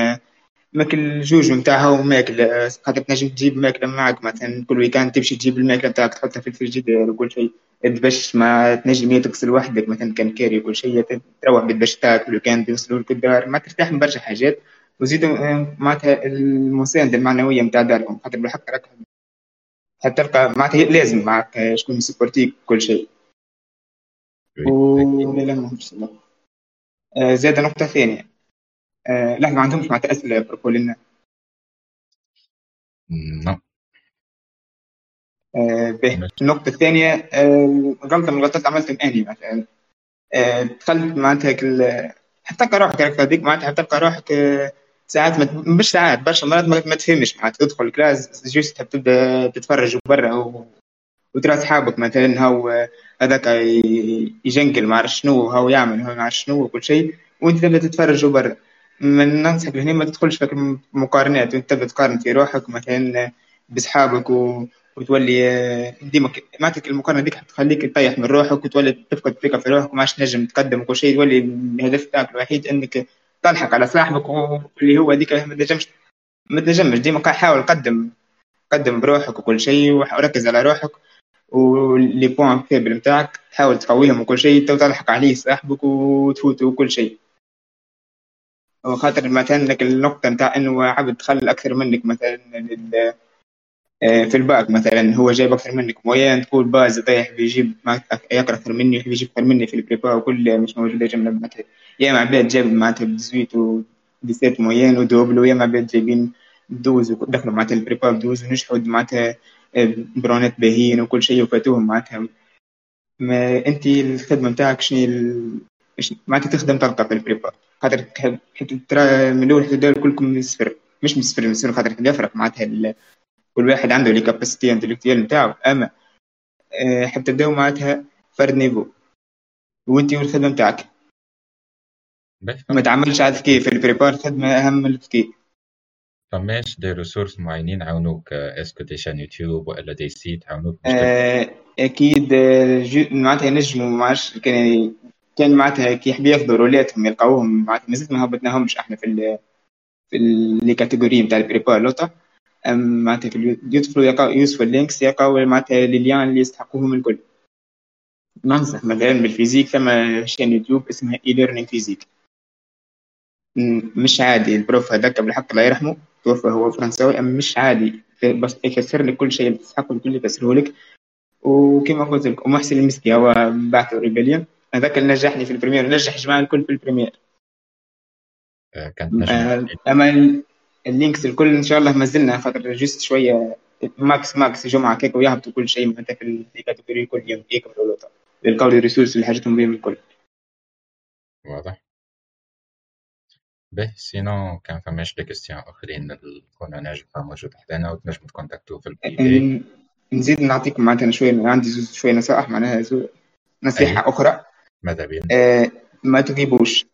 مالكوجينة نتاعها وماكلة خاطر تنجم تجيب ماكلة معك مثلا كل week-end تمشي تجيب الماكلة نتاعك تحطها في الفريجيدير وكل شيء باش ما تنجم تغسل وحدك مثلا كان كاري وكل شيء تروح باش تاكل وكان يوصلوا لك الدار ما ترتاح من برشا حاجات. وزيد معناتها المساندة المعنوية نتاع داركم خاطر بالحق راك حتلقى معناتها لازم معك شكون يسبورتيك كل شيء. لا آه، زاد نقطة ثانية. آه، لا ما عندهمش معناتها أسئلة بروبو لنا نعم آه، النقطة الثانية غلطة من الغلطات عملتهم أني مثلا دخلت معناتها حتلقى روحك هذيك معناتها حتلقى روحك ساعات مت... مش ساعات برشا مرات ما تفهمش معناتها تدخل classe juste تبدأ تتفرج برا و... وترى أصحابك مثلا هاو هذاك يجنغل ما شنو هاو يعمل ما عرف شنو وكل شيء وانت تبدأ تتفرج برا. من ننصحك هنا ما تدخلش في مقارنات وانت تبدأ تقارن في روحك مثلا بأصحابك و... وتولي ديما معناتها المقارنة ديك حتخليك تطيح من روحك وتولي تفقد الثقة في روحك وما عادش تنجم تقدم وكل شيء تولي الهدف تاعك الوحيد إنك تلحق على صاحبك واللي هو هذيك ما تنجمش ما تنجمش ديما حاول قدم قدم بروحك وكل شيء وركز على روحك. واللي بوان فيبل نتاعك تحاول تقويهم وكل شيء تلحق عليه صاحبك وتفوت وكل شيء. وخاطر مثلا النقطة نتاع إنه عبد دخل أكثر منك مثلا آه، في الباك مثلا هو جايب أكثر منك. موين تقول باز طيح بيجيب يقرا أكثر مني يحب يجيب أكثر مني في البريبا وكل مش موجوده جمله مثلا يا مع عباد جاب معناتها ب huit و dix-sept moyenne double ويا مع عباد جايبين douze ودخلوا معناتها ال prépa ب douze ونجحوا معناتها برونات باهيين وكل شيء وفاتوهم معناتها. ما أنت الخدمة نتاعك شنو معناتها تخدم تلقى في ال prépa خاطر ترى من الأول حتى كلكم من الصفر مش من الصفر من الصفر خاطر يفرق معناتها كل واحد عنده les capacités intellectuelles نتاعو أما آه، حتى تبداو معناتها فرد نيفو. وأنت والخدمة نتاعك ما تعملش عاد كيف. في البريبار خدمه أهم من الكي فماش دي ريسورس معينين عاونوك اسكو دي شان يوتيوب ولا دي سيت عاونوك آه أكيد آه، معناتها ينجموا معرفش كان كان معناتها كي يحب ياخذوا رولاتهم يلقاوهم معناتها مازلت ما هبطناهمش أحنا في ال في لي كاتيجوري نتاع البريبار لوطا معناتها في يدخلوا يلقاو يوصفوا اللينكس يلقاو معناتها ليليان اللي يستحقوهم الكل. ننصح مثلا بال physique ثم chaîne يوتيوب اسمها e-learning physique مش عادي ال prof هذاك بالحق الله يرحمه توفى هو فرنساوي أما مش عادي. بس يفسر لك كل شيء اللي تستحقه الكل يفسره لك. وكما قلت لك ومحسن المسكي هو بعث ريبليون هذاك اللي نجحني في ال première نجح جماعة الكل في ال première. آه، كانت نجم آه، أما ال links الكل إن شاء الله ما زلنا خاطر juste شوية. ماكس ماكس جمعة كيك ويهبطوا كل شيء معناتها في الكاتيجوري الكل يكملوا لوطا الكاودي ريسورس اللي حاجتهم بهم الكل. واضح. به سينو كان فماش دي كيستيون اخرين كنا ناجم موجود حدانا وتنجم تكونتاكتو في البريفي نزيد نعطيكم معناتها شوية عندي زوز شوية نصائح معناها نصيحه أي. أخرى ماذا بينا آه ما تغيبوش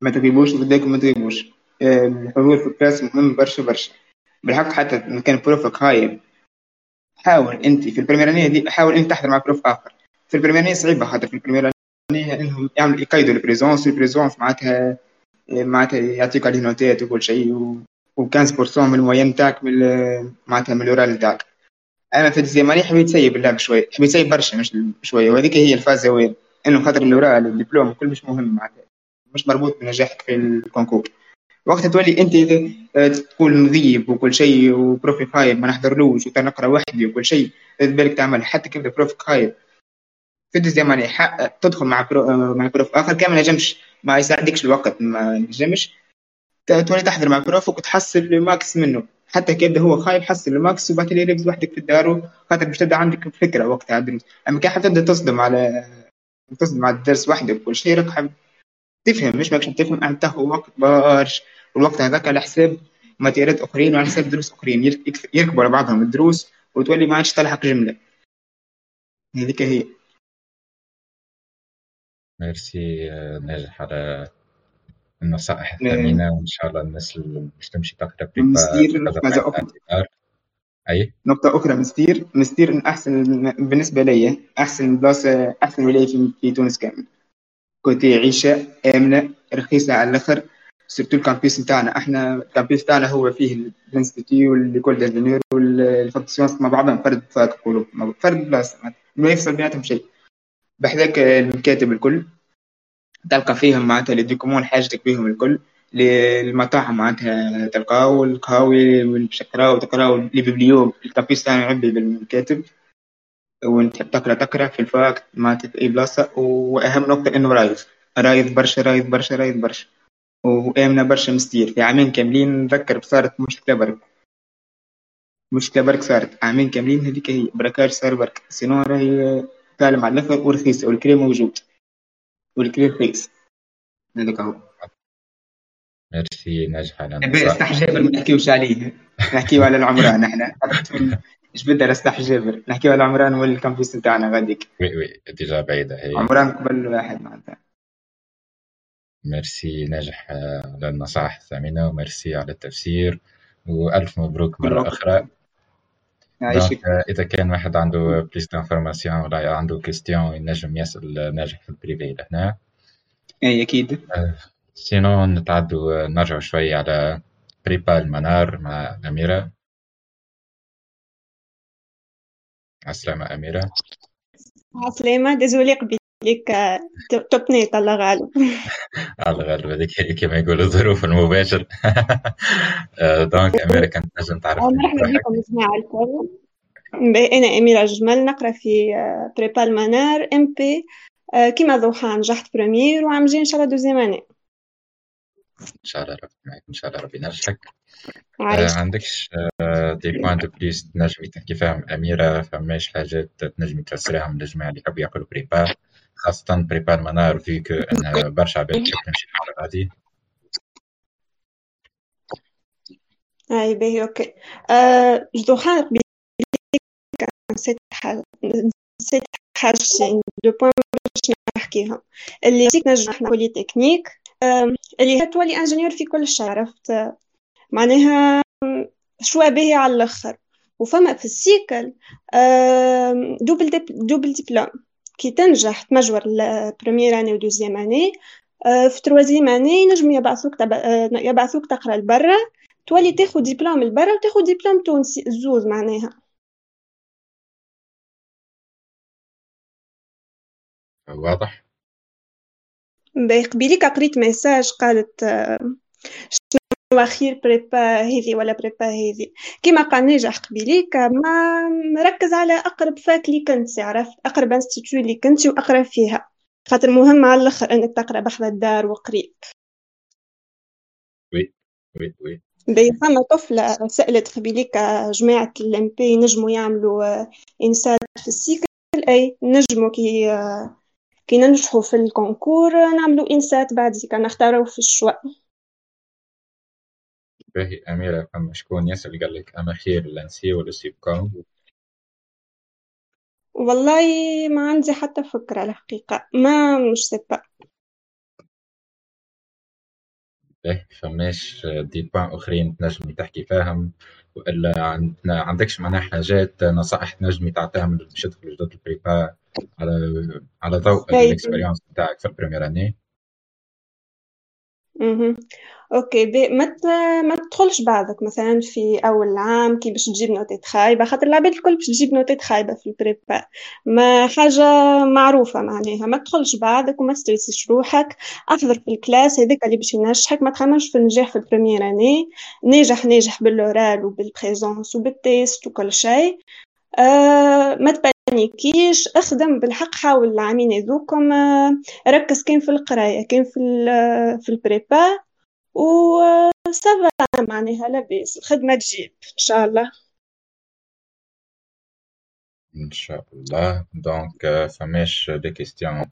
ما تغيبوش بداكم ما تغيبوش آه الحضور في ال classe مهم برشا برشا بالحق حتى كان prof ك هاي حاول انت في ال première année دي حاول انت تحضر مع prof اخر في ال première année صعيبه خاطر في ال première année انهم يعملوا يقيدوا ال présence ال présence معناتها معناتها يعطيك عليه نوتات وكل شيء و 15% من ال moyenne تاعك من معناتها من ال oral تاعك. أنا في الزماني حبيت سيب اللعب شوي حبيت سيب برشا مش شوية وهذيك هي الفازة وين إنه خاطر ال oral ال diplôme كل مش مهم معناتها. مش مربوط بنجاحك في ال concours. وقت تولي أنت تقول نظيف وكل شيء و prof ي خايب ما نحضرلوش وتنقرأ وحدي وكل شيء بالك تعمل حتى كيف prof ي خايب. في الزماني تدخل مع برو مع prof آخر كان ما نجمش ما يساعدكش الوقت ما نجمش تولي تحضر مع prof ك وتحصل ال max منه. حتى كيبدا هو خايب حصل ال max وبعد كده يركز وحدك في الدار خاطر باش تبدأ عندك فكرة وقتها الدروس أما كان حتى تبدا تصدم على تصدم على الدرس وحدك وكل شيء راك حب تفهم. مش ماكش تفهم أنت هو وقت بارش والوقت هذاك على حساب ماتيريات أخرين وعلى حساب دروس أخرين. يركبوا على بعضهم الدروس وتولي ما عادش تلحق جملة. هذيك هي. ميرسي ناجح على النصائح الثمينة وإن شاء الله الناس اللي مش تمشي تقرا prépa أي؟ نقطة أخرى مستير مستير أحسن بالنسبة لي أحسن بلاصة أحسن ولاية في, في تونس كامل. côté عيشة آمنة رخيصة على الآخر surtout ال campus نتاعنا إحنا ال campus نتاعنا هو فيه الانستيتيو والليكول دانجينير والفاكسيونس مع بعضهم فرد fac فرد بلاصة ما يفصل بيناتهم شيء. بحذاك المكاتب الكل. تلقى فيهم معناتها les documents حاجتك بيهم الكل للمطاعم معناتها تلقاو القهاوي والشكراو تقراو لي بيبليو الكابيس تاعنا يعبي بالمكاتب وانت تحب تقرأ تقرأ في الفاك معناتها في أي بلاصة. وأهم نقطة إنه رايض. رايض برشا رايض برشا رايض برشا. وآمنة برشا مستير. في عامين كاملين نذكر صارت مشكلة برك. مشكلة برك صارت. عامين كاملين هذيك هي. بركاج صار برك. سينو راهي تعلم على الآخر ورخيص والكريم موجود. والكراء رخيص هذاك هو. ميرسي ناجح على سطح جابر ما نحكيوش عليه. نحكيو على العمران إحنا إيش بدنا سطح جابر؟ نحكيو على العمران وال campus نتاعنا غاديك oui oui déjà بعيدة هي. عمران قبل واحد معناتها. ميرسي ناجح على النصائح الثمينة وميرسي على التفسير. وألف مبروك مرة أخرى donc إذا كان واحد عنده plus d'informations ولا عنده question ينجم يسأل ناجح في ال privé لهنا اي أكيد. sinon نتعدوا نرجعوا شوي على prépa المنار مع أميرة. عسلامة أميرة. عسلامة désolée قبيلك توبنيت الله غالب. الله غالب هذيك كما يقولوا الظروف المباشر donc أميرة كانت نجم تعرف مرحبا بكم جماعة الكل أنا أميرة جمال نقرأ في prépa المنار MP كيما ضوحان نجحت première والعام الجي إن شاء الله deuxième année إن شاء الله ربي معك إن شاء الله ربي ينجحك. آه عندكش آه des points de plus تنجمي تحكي فيهم أميرة فماش حاجات تنجمي تفسريهم للجماعه اللي يحبوا يقراو prépa خاصة prépa المنار vu que برشا عباد تحب تمشي الحلقة هذه أي باهي OK. أه جدوخان قبيل نسيت حاجة نسيت حاجتين دو بوان باش نحكيهم اللي نجم إحنا كولي تكنيك اللي تولي إنجينيور في كل شيء عرفت؟ معناها شوية باهي على الأخر. وفما في السيكل دوبل ديبلوم كي تنجح تمجور البروميير اني ودوزيام اني في تروازيام اني نجم يبعثوك تب... يبعثوك تقرأ لبرا. تولي تاخذ ديبلوم لبرا وتاخذ ديبلوم تونسي زوز معناها. واضح. قبيليك قريت message قالت شنو خير prépa هذي ولا prépa هذي كيما قال ناجح قبيليك ما مركز على أقرب fac اللي كنت عرفت؟ أقرب institut اللي كنت وأقرأ فيها. خاطر مهم على الأخر أنك تقرأ بحذا الدار وقريب. oui oui puis فما طفلة سألت قبيليك جماعة ال MP نجموا يعملوا INSAT في ال cycle أي نجموا كي كي ننجحوا في ال concours نعملوا INSAT بعد كان نختاروا في ال choix باهي أميرة فما شكون يسأل قال لك أما خير l'ENSI ولا Sup'Com والله ما عندي حتى فكرة الحقيقة. ما مش c'est pas باهي فماش des points أخرين تنجمي تحكي فيهم. وإلا عندنا عندكش معناها حاجات نصائح تنجمي تعطيها من باش يدخل جدد ال prépa على على ضوء ال expérience بتاعك في ال première année؟ أها OK puis ما ما تدخلش بعضك مثلا في أول عام كي باش تجيب نوتات خايبة خاطر العباد الكل باش تجيب نوتات خايبة في ال prépa ما حاجة معروفة معناها. ما تدخلش بعضك وما تستريسش روحك. أحضر في الكلاس هذاك اللي باش ينجحك. ما تخممش في النجاح في ال première année ناجح ناجح بال oral وبال présence وبال test وكل شيء. آه ما تبانيكيش أخدم بالحق حاول العامين هذوكم آه ركز كان في القراية كان في في ال prépa و ça va معناها لاباس الخدمة تجيب إن شاء الله. إن شاء الله. donc فماش des questions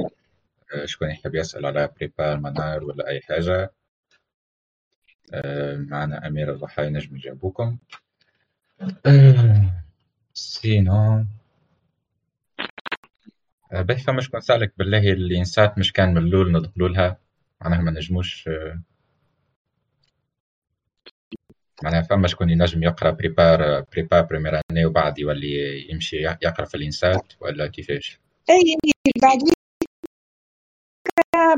شكون يحب يسأل على prépa المنار ولا أي حاجة؟ معنا أميرة وضحى نجم يجاوبوكم sinon باهي فما شكون سألك بالله اللي INSAT مش كان من الأول ندخلوا لها معناها ما نجموش معناها فما شكون ينجم يقرأ prépa prépa première année وبعد يولي يمشي يقرأ في ال INSAT ولا كيفاش؟ اي بعديك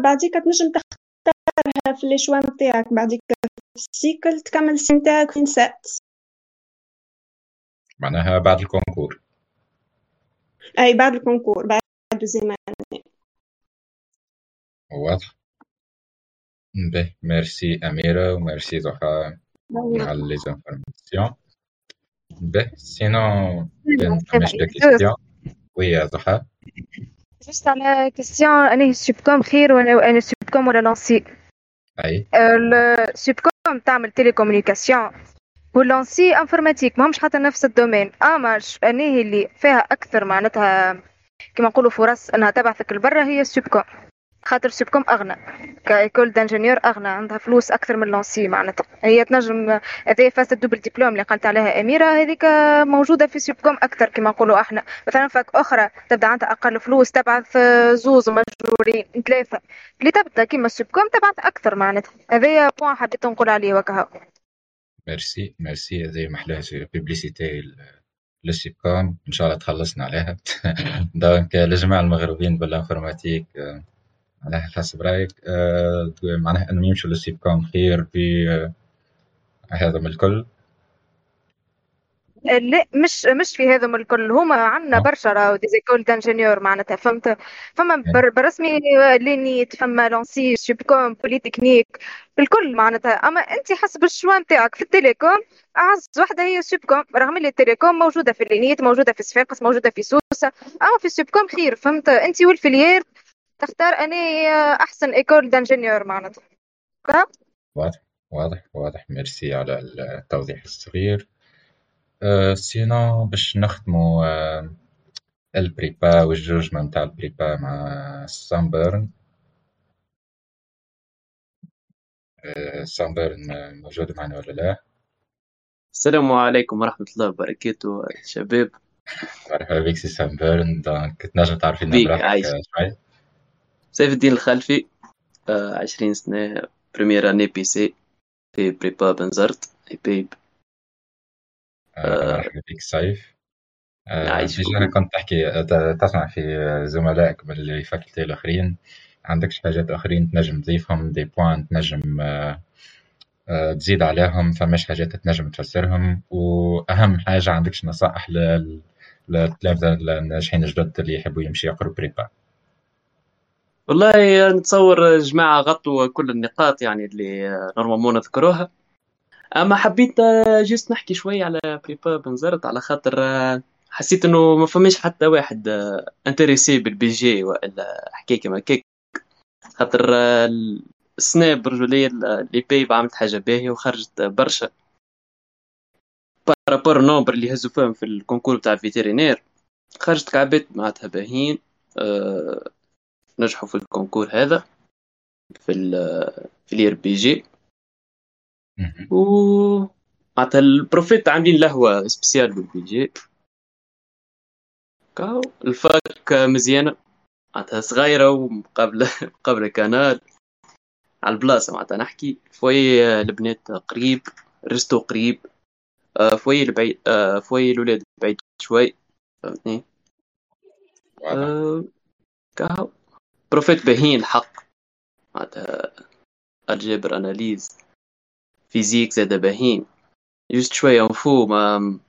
بعديك تنجم تختارها في ال choix نتاعك بعديك ال cycle تكمل سنتاك في INSAT معناها بعد ال concours أي بعد ال concours بعد deuxième واضح. باهي ميرسي أميرة وميرسي ضحى على les informations باهي sinon كان des questions oui يا ضحى juste على question أنا Sup'Com خير ولا أنا Sup'Com ولا l'ENSI أي. ال Sup'Com تعمل télécommunication وال l'ENSI informatique ماهمش حتى نفس ال domaine. أما أنا اللي فيها أكثر معناتها كما نقولوا فرص أنها تبعثك لبرا هي ال Sup'Com خاطر Sup'Com أغنى. ك école d'ingénieurs أغنى. عندها فلوس أكثر من l'ENSI معناتها. هي تنجم هذه فاس ال double diplôme اللي قالت عليها أميرة. هذيك موجودة في Sup'Com أكثر كما نقولوا أحنا. مثلا fac أخرى تبدأ عندها أقل فلوس تبعث زوز مجرورين ثلاثة. اللي تبدأ كيما Sup'Com تبعث أكثر معناتها. هذايا point حبيت نقول عليه وكها merci merci هذه محلاها publicité لل Sup'Com إن شاء الله تخلصنا عليها. دونك لجماعه المغربيين بالانفورماتيك على حسب رأيك. آه، معناها أنهم يمشوا للسيب كوم خير في آه، هذا من الكل. لا مش مش في هذا الكل هما عندنا برشا راهو دي زيكول دانجينيور معناتها فهمت؟ فما برسمي لينيت فما لونسي سوبكوم بوليتكنيك الكل معناتها. أما أنت حسب الشوا نتاعك في التليكوم أعز وحدة هي سوبكوم رغم اللي التليكوم موجودة في لينيت موجودة في صفاقس موجودة في سوسة أما في Sup'Com خير فهمت؟ أنت وال filière تختار أني أحسن école d'ingénieurs معناتها. واضح واضح واضح. ميرسي على التوضيح الصغير. أه sinon باش نختمو أه ال prépa وال jugement نتاع ال prépa مع سامبرن أه سامبرن موجود معنا ولا لا؟ السلام عليكم ورحمة الله وبركاته شباب. مرحبا بك سي سامبرن دونك تنجم تعرفينا براحتك شوي. سيف الدين الخلفي آه عشرين سنة بريمير اني بي سي في بريبا بنزرت بيب آه مرحبا بك سيف آه أنا كنت تحكي تسمع في زملائك بالفاكولتي الآخرين. عندكش حاجات آخرين تنجم تضيفهم دي بوان تنجم آه آه تزيد عليهم فماش حاجات تنجم تفسرهم. وأهم حاجة عندكش نصائح للتلامذة الناجحين الجدد اللي يحبوا يمشي يقروا prépa والله نتصور جماعة غطوا كل النقاط يعني اللي normalement نذكروها. أما حبيت juste نحكي شوي على prépa بنزرت على خاطر حسيت إنه ما فماش حتى واحد intéressé بال BG والا حكايه كما كيك خاطر سناب رجولية اللي بي عملت حاجة باهية وخرجت برشا. بارابور نومبر اللي هزوا فيهم في الكونكور بتاع الفيترينير خرجت كعبات معناتها باهيين أه نجحوا في الكونكور هذا في ال في الار بي جي. و معناتها البروفيت عاملين لهوة سبيسيال بالبي جي كاو ال fac مزيانة معناتها صغيرة ومقابلة مقابلة canal على البلاصة. معناتها نحكي foyer البنات قريب resto قريب. آه، foyer البعيد آه، foyer الولاد بعيد شوي. فهمتني؟ آه، كاو بروفيت باهين الحق. معناتها algèbre analyse physique زاد باهين juste شوية info ما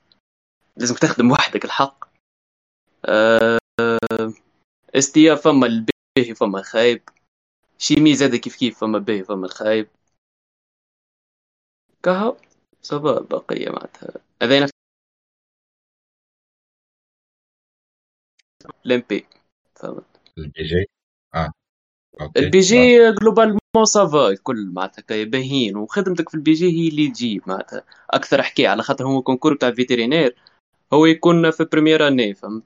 لازم تخدم وحدك الحق. أه... استيا فما الباهي فما الخايب. chimie زاد كيف كيف فما باهي فما الخايب. كهو صبا بقية معناتها. هذين لمبي فهمت؟ ال BG؟ آه ال B G globalement ça va الكل معناتها باهيين وخدمتك في ال BG هي اللي تجيب معناتها. أكثر حكاية على خاطر هو concours تاع vétérinaire هو يكون في première année فهمت؟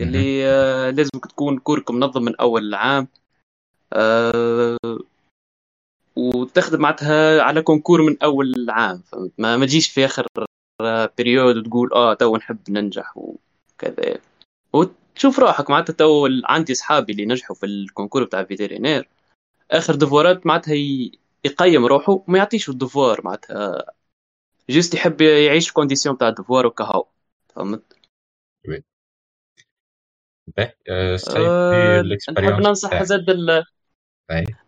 اللي آه لازمك تكون كورك منظم من أول العام آه وتخدم معناتها على concours من أول العام فهمت؟ ما, ما تجيش في آخر période وتقول آه تو نحب ننجح وكذا. وتشوف روحك معناتها تو عندي أصحابي اللي نجحوا في ال concours بتاع vétérinaire آخر devoir ات معناتها يقيم روحه وما يعطيش ال devoir معناتها. juste يحب يعيش conditions تاع ال devoir وكهو فهمت؟ oui أه نحب ننصح زاد ال...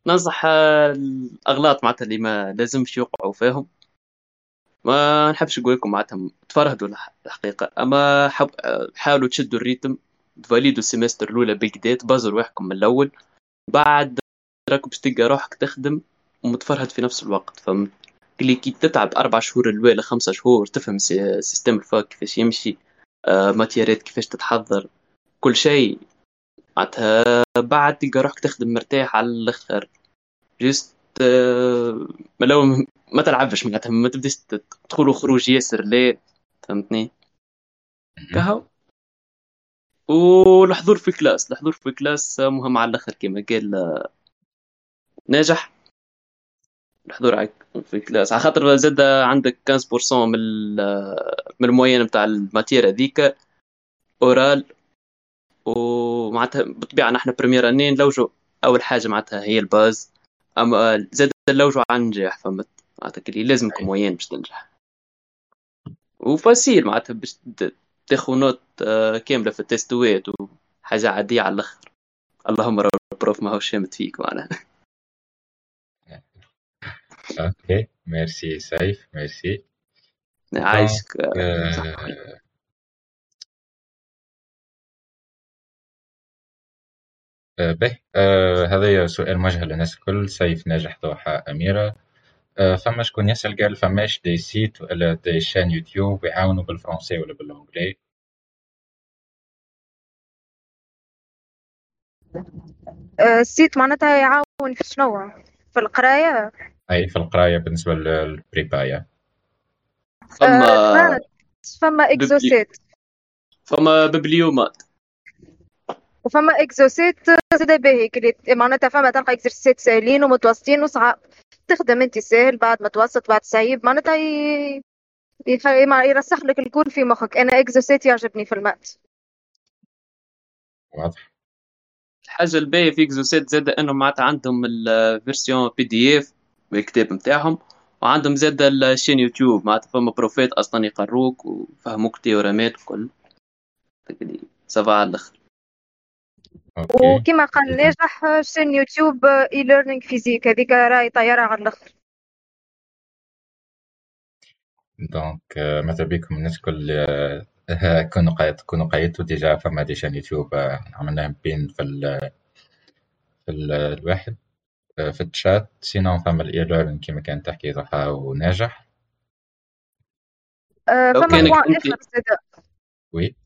ننصح الأغلاط معناتها اللي ما لازمش يوقعوا فيهم. ما نحبش نقول لكم معناتها تفرهدوا الحقيقة. أما حب... حاولوا تشدوا ال rythme. تفاليدوا ال semestre الاولى بالكدات بازر روحكم من الأول. بعد راك باش تلقى روحك تخدم ومتفرهد في نفس الوقت فهمت؟ اللي كي تتعب أربع شهور الاولى خمسة شهور تفهم système ال fac كيفاش يمشي آه ماتيريات كيفاش تتحضر. كل شيء معناتها بعد تلقى روحك تخدم مرتاح على الأخر. juste آه لو ما تلعبش معناتها ما تبداش تدخلوا خروج ياسر ليه؟ فهمتني؟ كهو. والحضور في classe الحضور في classe مهم على الأخر كما قال ناجح. الحضور في classe. على خاطر زاد عندك 15% من من ال moyenne نتاع ال matière هذيك oral ومعناتها بالطبيعه نحن première année نلوجوا أول حاجة معناتها هي ال base. أما زاد نلوجوا على النجاح فهمت؟ معناتها اللي لازمك moyenne باش تنجح. و facile معناتها باش تاخذ note آه، كاملة في ال test وات وحاجة عادية على الأخر. اللهم رب ال prof ما هو شامت فيك معناها. OK merci سيف ميرسي عايشك آه... آه به آه هذا سؤال موجه للناس الكل. سيف ناجح ضحى أميرة. آه فما شكون يسأل؟ قال فماش des sites ولا des chaînes YouTube يعاونوا بالفرنسي ولا بالانجلي ال site معناتها يعاون في شنو في القراية أي في القراية بالنسبة للبريباية. فما فما إكزوسيت. فما Bibmath. وفما إكزوسيت زاد باهي معناتها فما تلقى exercices ساهلين ومتوسطين وصعاب تخدم أنت ساهل بعد متوسط بعد صعيب معناتها ي... يرسخ لك الكل في مخك. أنا إكزوسيت يعجبني في ال maths. واضح. الحاجة الباهية في إكزوسيت زاد أنه معناتها عندهم ال version PDF بالكتاب نتاعهم وعندهم زاد ال chaîne YouTube معناتها فما بروفيت أصلا يقروك وفهموك théorème ات وكل ça va على الآخر وكما قال ناجح chaîne YouTube E-learning Physique هذيك راهي طيارة على الأخر. donc ماذا بكم؟ الناس الكل كونوا قايد كونوا قايدتوا déjà فما des chaînes YouTube عملناهم بين في ال في الواحد. في ال chat sinon فما ال E-learning كما كان تحكي ضحى وناجح. فما نوع آخر زاد oui؟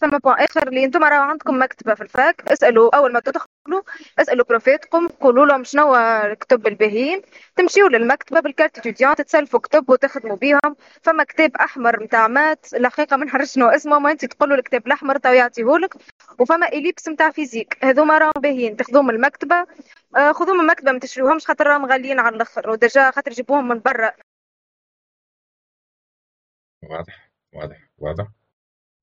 فما point آخر اللي أنتم راهو عندكم مكتبة في ال fac. اسألوا أول ما تدخلوا اسألوا بروفيتكم قولوا لهم شنو الكتب الباهيين تمشيوا للمكتبة بال carte étudiant تتسلفوا كتب وتخدموا بيهم. فما كتاب أحمر نتاع maths. الحقيقة ما نحرش شنو اسمه. ما انت تقولوا الكتاب الأحمر تو يعطيهولك. وفما اليبس نتاع physique. هذوما راهم باهيين. تاخذوهم من المكتبة. آه، خذوهم من المكتبه ما تشروهمش خاطر راهم غاليين على الآخر و déjà خاطر يجيبوهم من برا. واضح واضح واضح.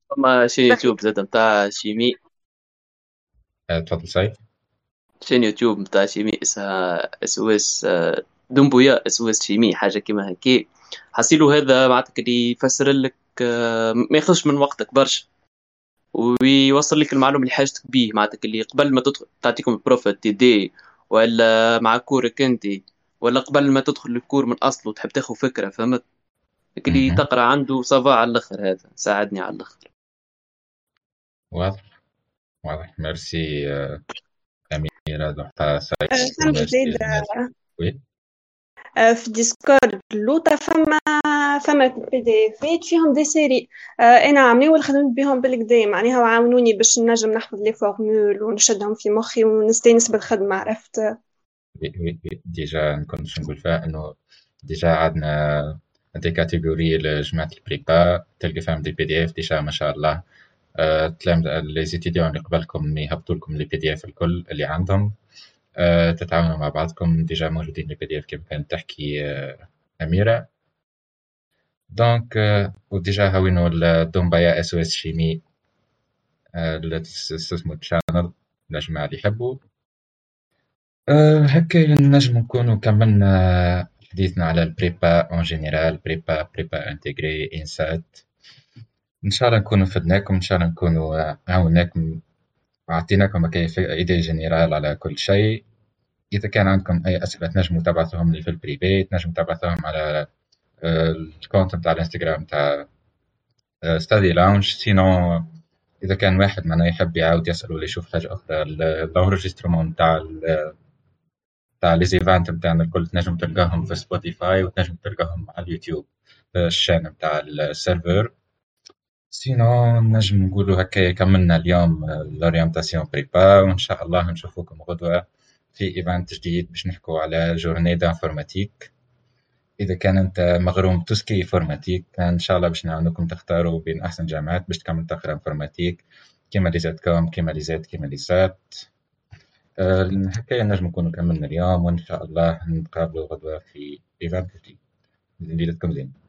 فما chaîne YouTube زاد نتاع chimie. آه، تفضل سعيد. chaîne YouTube نتاع chimie اسمها SOS دمبويا SOS chimie حاجة كيما هكي حسيلو هذا معناتها اللي يفسر لك آه، ما ياخذش من وقتك برشا. ويوصل لك المعلومة اللي حاجتك بيه معناتها اللي قبل ما تدخل تعطيكم ال prof TD ولا مع كورك انت ولا قبل ما تدخل ال cours من أصله تحب تاخذ فكرة فهمت؟ اللي. تقرأ عنده ça va على الأخر هذا ساعدني على الأخر. واضح. واضح. ميرسي أميرة فما زيد. oui؟ آه، في Discord اللوطة فما فما PDF ات فيهم des séries. آه، أنا عاملين والخدمت بهم بالكدا معناها وعاونوني باش نجم نحفظ les formules ونشدهم في مخي ونستأنس بالخدمة عرفت؟ déjà نكون شو نقول فيها إنه déjà عندنا des catégories لجماعة ال prépa تلقى فيهم des PDF déjà ما شاء الله آه، تلام les étudiants اللي قبلكم يهبطوا لكم les PDF الكل اللي عندهم. آه، تتعاونوا مع بعضكم. déjà موجودين les PDF كيف كانت تحكي آه، أميرة. donc و déjà هاوينو الدومبايا SOS chimie تستثمر channel للجماعة اللي يحبوا هكا نجم نكونوا كملنا حديثنا على ال prépa en général prépa prépa intégrée INSAT إن شاء الله نكونوا فدناكم إن شاء الله نكونوا آه، عاوناكم وعطيناكم كيف idée générale على كل شيء. إذا كان عندكم أي أسئلة تنجموا تبعثوهم لي في ال privé تنجموا تبعثوهم على آه، ال compte نتاع الانستغرام نتاع Study Lounge sinon إذا كان واحد معنا يحب يعاود يسال ولا يشوف حاجة أخرى ال enregistrements تاع les events نتاعنا الكل تنجم تلقاهم في Spotify وتنجم تلقاهم على اليوتيوب ال chaîne نتاع ال serveur. sinon نجم نقولوا هكا كملنا اليوم l'orientation prépa وإن شاء الله نشوفوكم غدوة في event جديد باش نحكوا على journée d'informatique إذا كان أنت مغروم tout ce qui informatique إن شاء الله باش نعاونكم تختاروا بين أحسن جامعات باش تكمل تقرا informatique كيما l'ISET Com كيما l'ISET كيما l'INSAT آه، هكا نجم نكونوا كملنا اليوم وإن شاء الله نتقابلوا غدوة في event جديد. ليلتكم زين